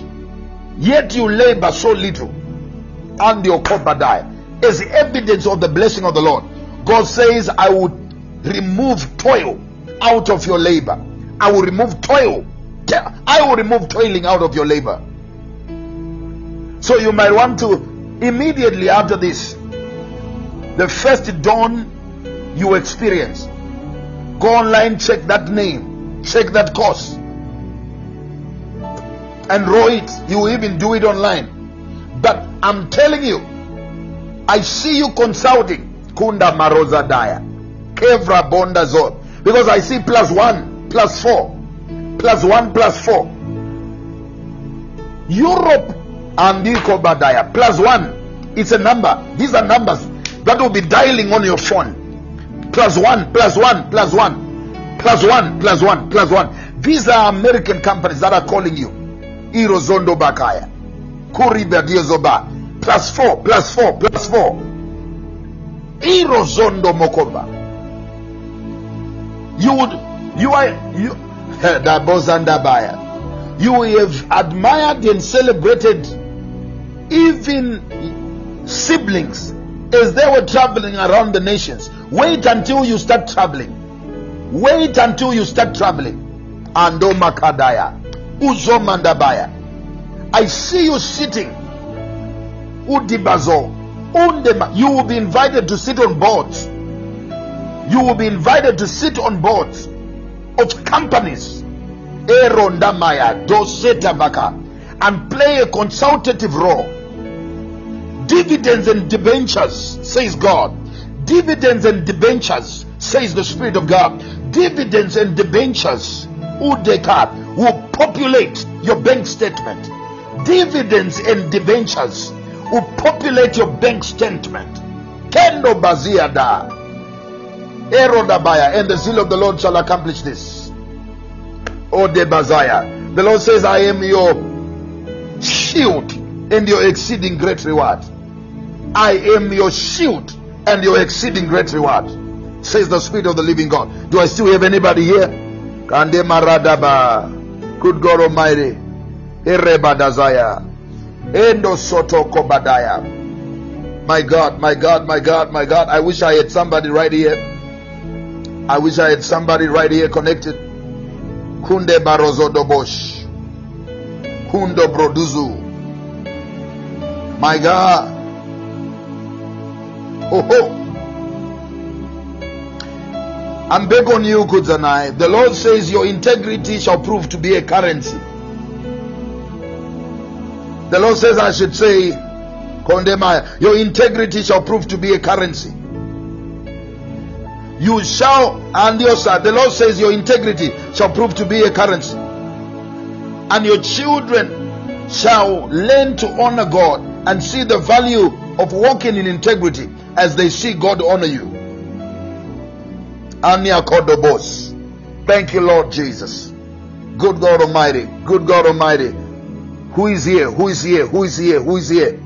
yet you labor so little. And your die as evidence of the blessing of the Lord. God says, I will remove toil out of your labor. I will remove toil. I will remove toiling out of your labor. So you might want to immediately after this, the first dawn you experience, go online, check that name, check that course, and enroll it. You will even do it online. But I'm telling you, I see you consulting Kunda Maroza Daya, Kevra Bonda Zone, because I see plus one, plus four, plus one, plus four. Europe and Badaya, plus one. It's a number. These are numbers that will be dialing on your phone. Plus one, plus one, plus one, plus one, plus one, plus one. These are American companies that are calling you. Irozondo Bakaya, Kuriba Diozoba, plus four, plus four, plus four. Irozondo Mokoba. You would, you are, you, (laughs) Dabozandabaya. You have admired and celebrated even siblings as they were traveling around the nations. Wait until you start traveling. Wait until you start traveling. Ando Makadaya. Uzo Mandabaya. I see you sitting. You will be invited to sit on boards. You will be invited to sit on boards of companies. And play a consultative role dividends and debentures, says God. Dividends and debentures, says the Spirit of God. Dividends and debentures, Udeka, will populate your bank statement. Dividends and debentures will populate your bank statement. Kendo Baziada. Erodabaya, and the zeal of the Lord shall accomplish this. Ode Bazaya. The Lord says, I am your shield and your exceeding great reward. I am your shield and your exceeding great reward, says the Spirit of the living God. Do I still have anybody here? Kande Maradaba, good God Almighty, Erebadazaya, Endo Soto Kobadaya. My God, my God, my God, my God. I wish I had somebody right here. I wish I had somebody right here connected. Kunde Barozo Dobosh. Kundo Broduzu. My God. Oh, oh. I'm big on you, Kudzanai. The Lord says your integrity shall prove to be a currency. The Lord says I should say, Kondemaya, your integrity shall prove to be a currency. You shall, and your son, the Lord says your integrity shall prove to be a currency. And your children shall learn to honor God and see the value of walking in integrity as they see God honor you. Anya Kodobos. Thank you, Lord Jesus. Good God Almighty. Good God Almighty. Who is here? Who is here? Who is here? Who is here?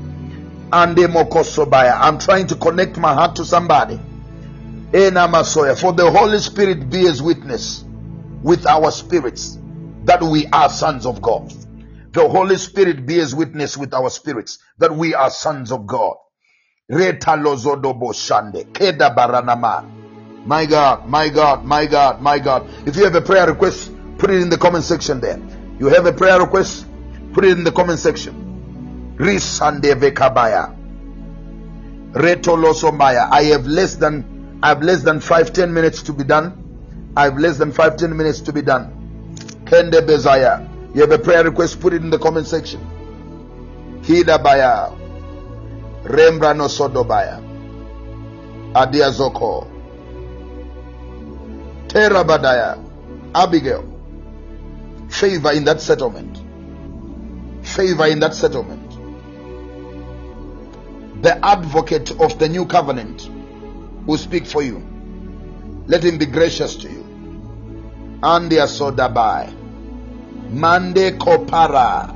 Ande Mokosobaya. I'm trying to connect my heart to somebody. Ena Masoya. For the Holy Spirit bears witness with our spirits that we are sons of God. The Holy Spirit bears witness with our spirits that we are sons of God. My God, my God, my God, my God. If you have a prayer request, put it in the comment section there. You have a prayer request, put it in the comment section. Risande vekabaya. Reto losomaya. I have less than I have less than five ten minutes to be done. I have less than five ten minutes to be done. Kende bezaya. You have a prayer request, put it in the comment section. Hidabaya. Rembrano Sodobaya. Adiazoko. Terabadaya. Abigail. Favor in that settlement. Favor in that settlement. The advocate of the new covenant will speak for you. Let him be gracious to you. Andia Sodabai. Mande Kopara.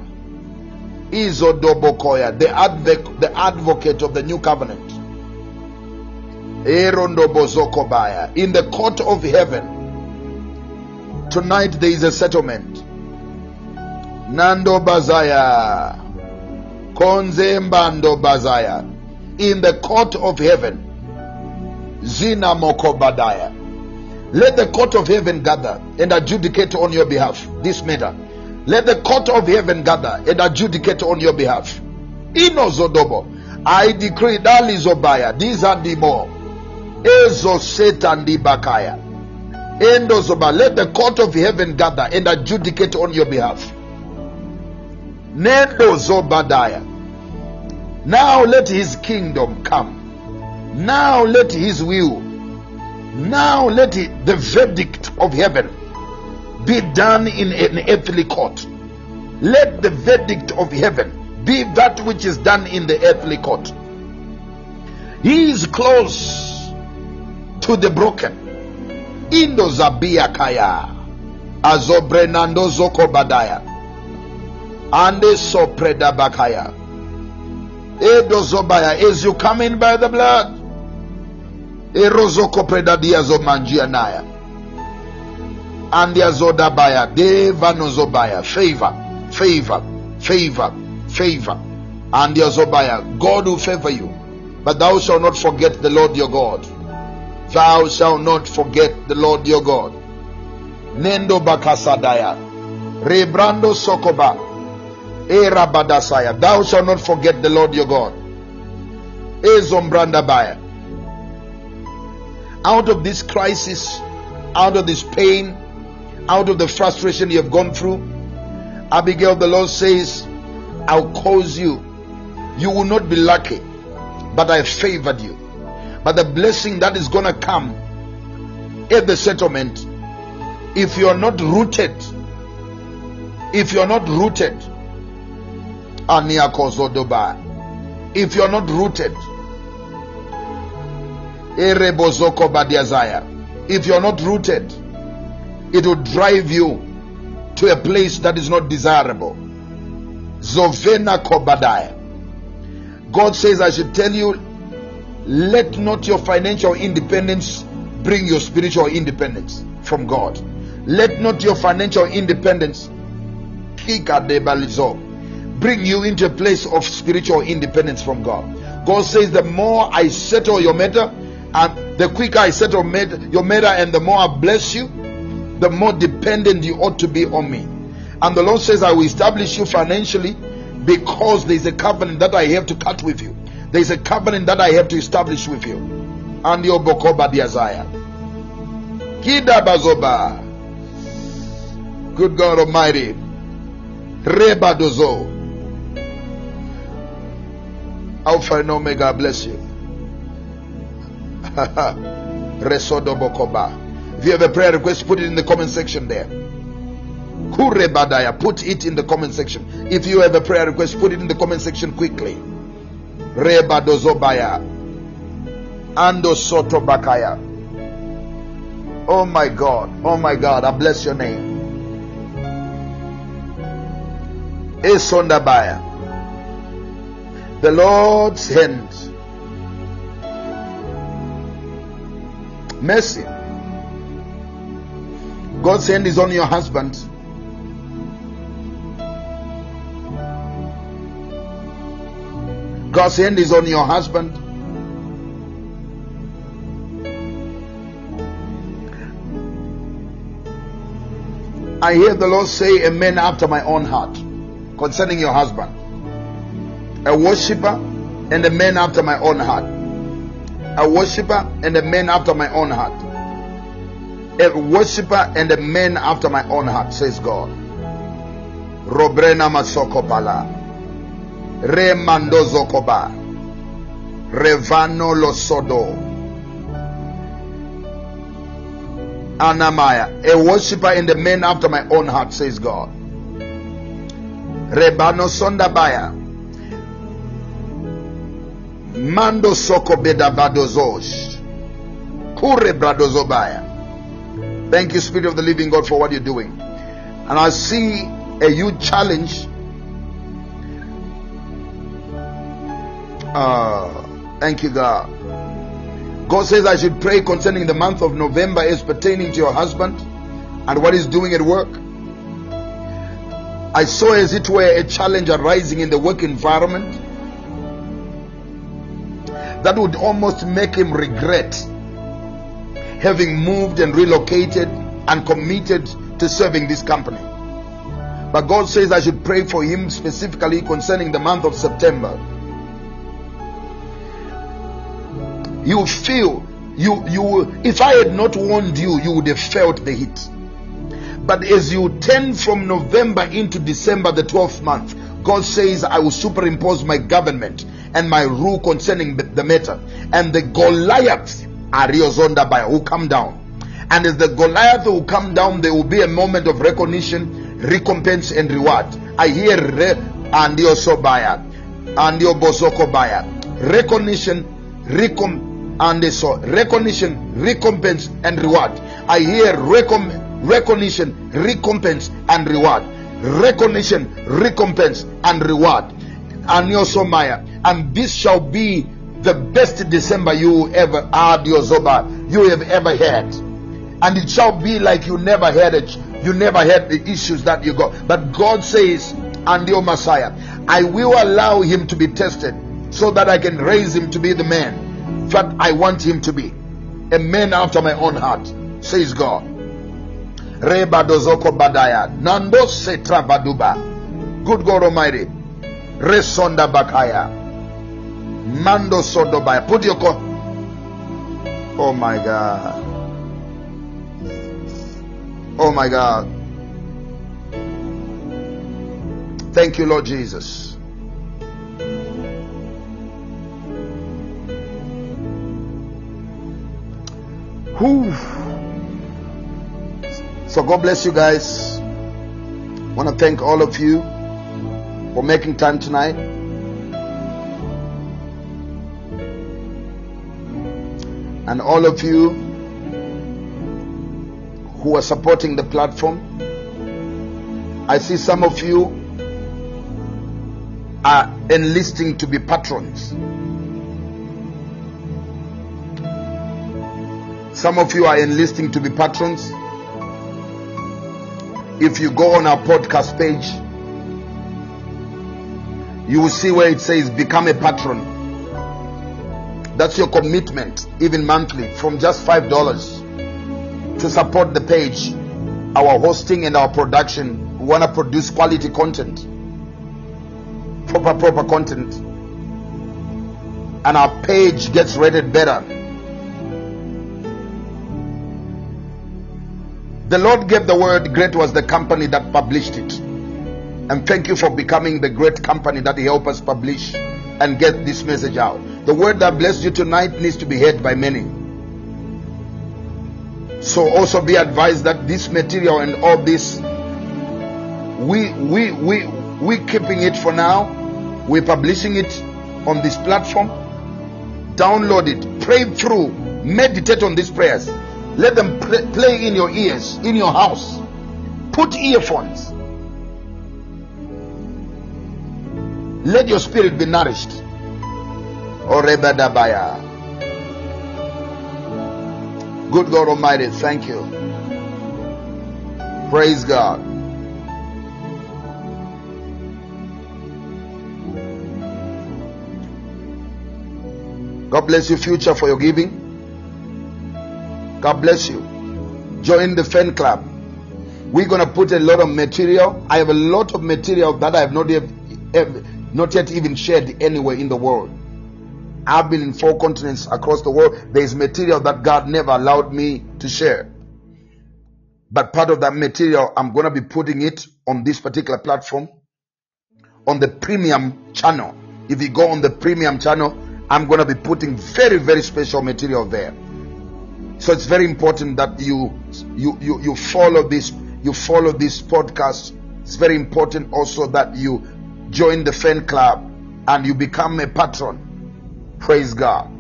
Izodobokoya, the, advoc- the advocate of the new covenant. Erondobozokobaya. In the court of heaven, tonight there is a settlement. Nando Bazaya. Konze Mbando Bazaya. In the court of heaven, Zina Mokobadaya. Let the court of heaven gather and adjudicate on your behalf this matter. Let the court of heaven gather and adjudicate on your behalf. Ino Inozodobo. I decree that Lizobaya. These are the more. Ezo Satan Bakaya. Endozoba. Let the court of heaven gather and adjudicate on your behalf. Nendo Zobadaya. Now let his kingdom come. Now let his will. Now let it, the verdict of heaven be done in an earthly court. Let the verdict of heaven be that which is done in the earthly court. He is close to the broken. Indo Zabia Kaya. Azobrenando Zoko Badaya. Ande Sopreda Bakaya. Edo Zobaya. As you come in by the blood. Erozoko Preda Diazo Manjia Naya. And Yazodabaya. Devanozobaya. Favor. Favor. Favor. Favor. And Yazobaya. God will favor you. But thou shalt not forget the Lord your God. Thou shalt not forget the Lord your God. Nendo Bakasadaya. Rebrando Sokoba. Erabadasaya. Thou shalt not forget the Lord your God. Ezombrandabaya. Out of this crisis, out of this pain, out of the frustration you have gone through, Abigail, the Lord says, I'll cause you. You will not be lucky, but I favored you. But the blessing that is going to come at the settlement, if you are not rooted, if you are not rooted, if you are not rooted, if you are not rooted, it will drive you to a place that is not desirable. Zovena. God says, I should tell you, let not your financial independence bring your spiritual independence from God. Let not your financial independence bring you into a place of spiritual independence from God. God says, the more I settle your matter, and the quicker I settle your matter, and the more I bless you, the more dependent you ought to be on me. And the Lord says, I will establish you financially because there is a covenant that I have to cut with you. There is a covenant that I have to establish with you. And your Bokoba Diazaya. Kida Bazoba. Good God Almighty. Reba Dozo. Alpha and Omega, bless you. (laughs) If you have a prayer request, put it in the comment section there. Kurebadaya, put it in the comment section. If you have a prayer request, put it in the comment section quickly. Rebadozobaya. Ando Soto Bakaya. Oh my God. Oh my God. I bless your name. Esondabaya. The Lord's hand. Mercy. God's hand is on your husband. God's hand is on your husband. I hear the Lord say, A man after my own heart concerning your husband. A worshiper and a man after my own heart. A worshiper and a man after my own heart. A worshiper and a man after my own heart, says God. Robrena Masokopala. Re Mandozo Koba. Revano Losodo. Anamaya. A worshiper and a man after my own heart, says God. Rebano Sondabaya. Mando Soko Bedavadozosh. Kure Bradozobaya. Thank you, Spirit of the Living God, for what you're doing. And I see a huge challenge. Uh, thank you, God. God says I should pray concerning the month of November as pertaining to your husband and what he's doing at work. I saw, as it were, a challenge arising in the work environment that would almost make him regret having moved and relocated and committed to serving this company. But God says I should pray for him specifically concerning the month of September. You feel you you if I had not warned you, you would have felt the heat. But as you turn from November into December, the 12th month, God says, I will superimpose my government and my rule concerning the- matter. And the Goliath are Riozonda by who come down. And as the Goliath will come down, there will be a moment of recognition, recompense, and reward. I hear and your sobaya and your. Recognition, recom and so recognition, recompense, and reward. I hear recom- recognition, recompense, and reward. Recognition, recompense, and reward. And your somaya. And this shall be the best December you ever had, your zoba, you have ever had. And it shall be like you never had it. You never had the issues that you got. But god says and your messiah i will allow him to be tested so that i can raise him to be the man that i want him to be. A man after my own heart says god. Reba dozoko badaya. Nando setra baduba. Good god almighty resonda bakaya mando sodobaya put your co- oh my god Oh my God. Thank you, Lord Jesus. Whew. So, God bless you guys. want to thank all of you for making time tonight. And all of you who are supporting the platform. I see some of you are enlisting to be patrons. Some of you are enlisting to be patrons. If you go on our podcast page, you will see where it says become a patron. That's your commitment, even monthly, from just five dollars to support the page, our hosting and our production. We want to produce quality content, proper, proper content, and our page gets rated better. The Lord gave the word, great was the company that published it. And thank you for becoming the great company that help us publish and get this message out. The word that blessed you tonight needs to be heard by many. So also be advised that this material and all this, we we we we keeping it for now. We're publishing it on this platform. Download it, pray through, meditate on these prayers. Let them play, play in your ears, in your house. Put earphones. Let your spirit be nourished. Oh, Orebadabaya. Good God Almighty, thank you. Praise God. God bless you, future, for your giving. God bless you. Join the fan club. We're gonna put a lot of material. I have a lot of material that I have not yet, not yet even shared anywhere in the world. I've been in four continents across the world. There is material that God never allowed me to share. But part of that material, I'm going to be putting it on this particular platform, on the premium channel. If you go on the premium channel, I'm going to be putting very, very special material there. So it's very important that you you you, you follow this you follow this podcast. It's very important also that you join the fan club and you become a patron. Praise God.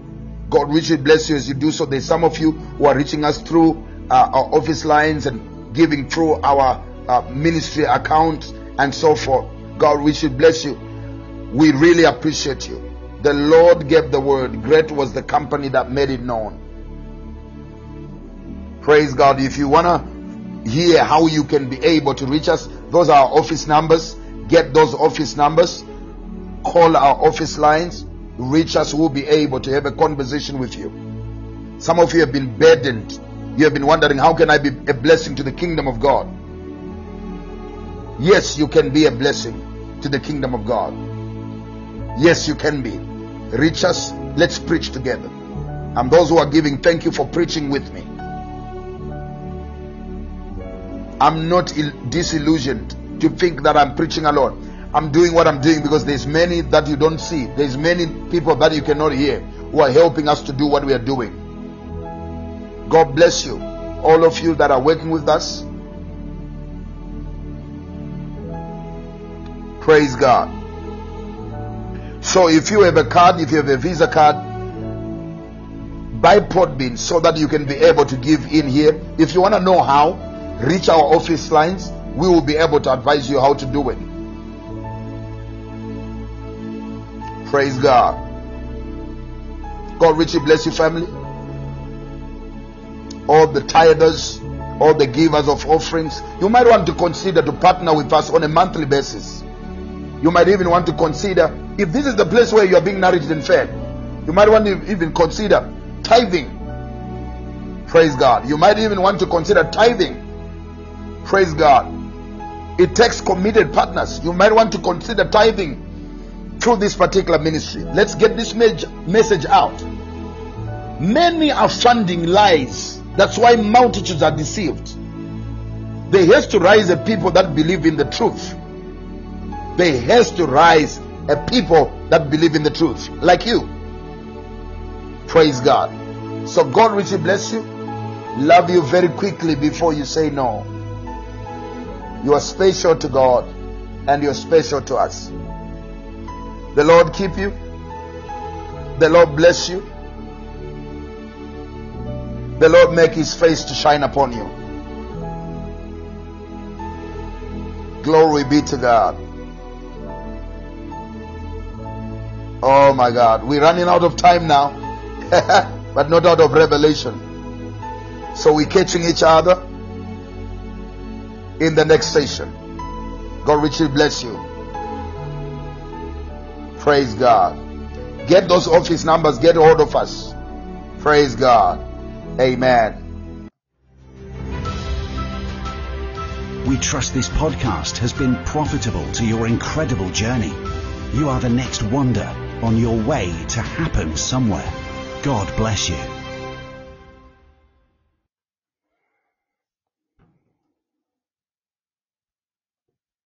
God richly bless you as you do so. There's some of you who are reaching us through uh, our office lines and giving through our uh, ministry accounts and so forth. God richly bless you. We really appreciate you. The Lord gave the word. Great was the company that made it known. Praise God. If you want to hear how you can be able to reach us, those are our office numbers. Get those office numbers. Call our office lines. Reach us. We'll be able to have a conversation with you. Some of you have been burdened. You have been wondering, how can I be a blessing to the kingdom of God? Yes, you can be a blessing to the kingdom of God. Yes, you can be. Reach us. Let's preach together. And those who are giving, thank you for preaching with me. I'm not il- disillusioned to think that I'm preaching alone. I'm doing what I'm doing because there's many that you don't see. There's many people that you cannot hear who are helping us to do what we are doing. God bless you. All of you that are working with us. Praise God. So if you have a card, if you have a Visa card, buy Podbean so that you can be able to give in here. If you want to know how, reach our office lines. We will be able to advise you how to do it. Praise God. God richly bless you, family. All the tithers, all the givers of offerings. You might want to consider to partner with us on a monthly basis. You might even want to consider if this is the place where you are being nourished and fed. You might want to even consider tithing. Praise God. You might even want to consider tithing. Praise God. It takes committed partners. You might want to consider tithing through this particular ministry. Let's get this message out. Many are funding lies. That's why multitudes are deceived. There has to rise a people that believe in the truth. There has to rise a people that believe in the truth, like you. Praise God. So God richly bless you. Love you very quickly before you say no. You are special to God and you're special to us. The Lord keep you. The Lord bless you. The Lord make his face to shine upon you. Glory be to God. Oh my God. We're running out of time now, (laughs) but not out of revelation. So we're catching each other in the next session. God richly bless you. Praise God. Get those office numbers, get hold of us. Praise God. Amen. We trust this podcast has been profitable to your incredible journey. You are the next wonder on your way to happen somewhere. God bless you.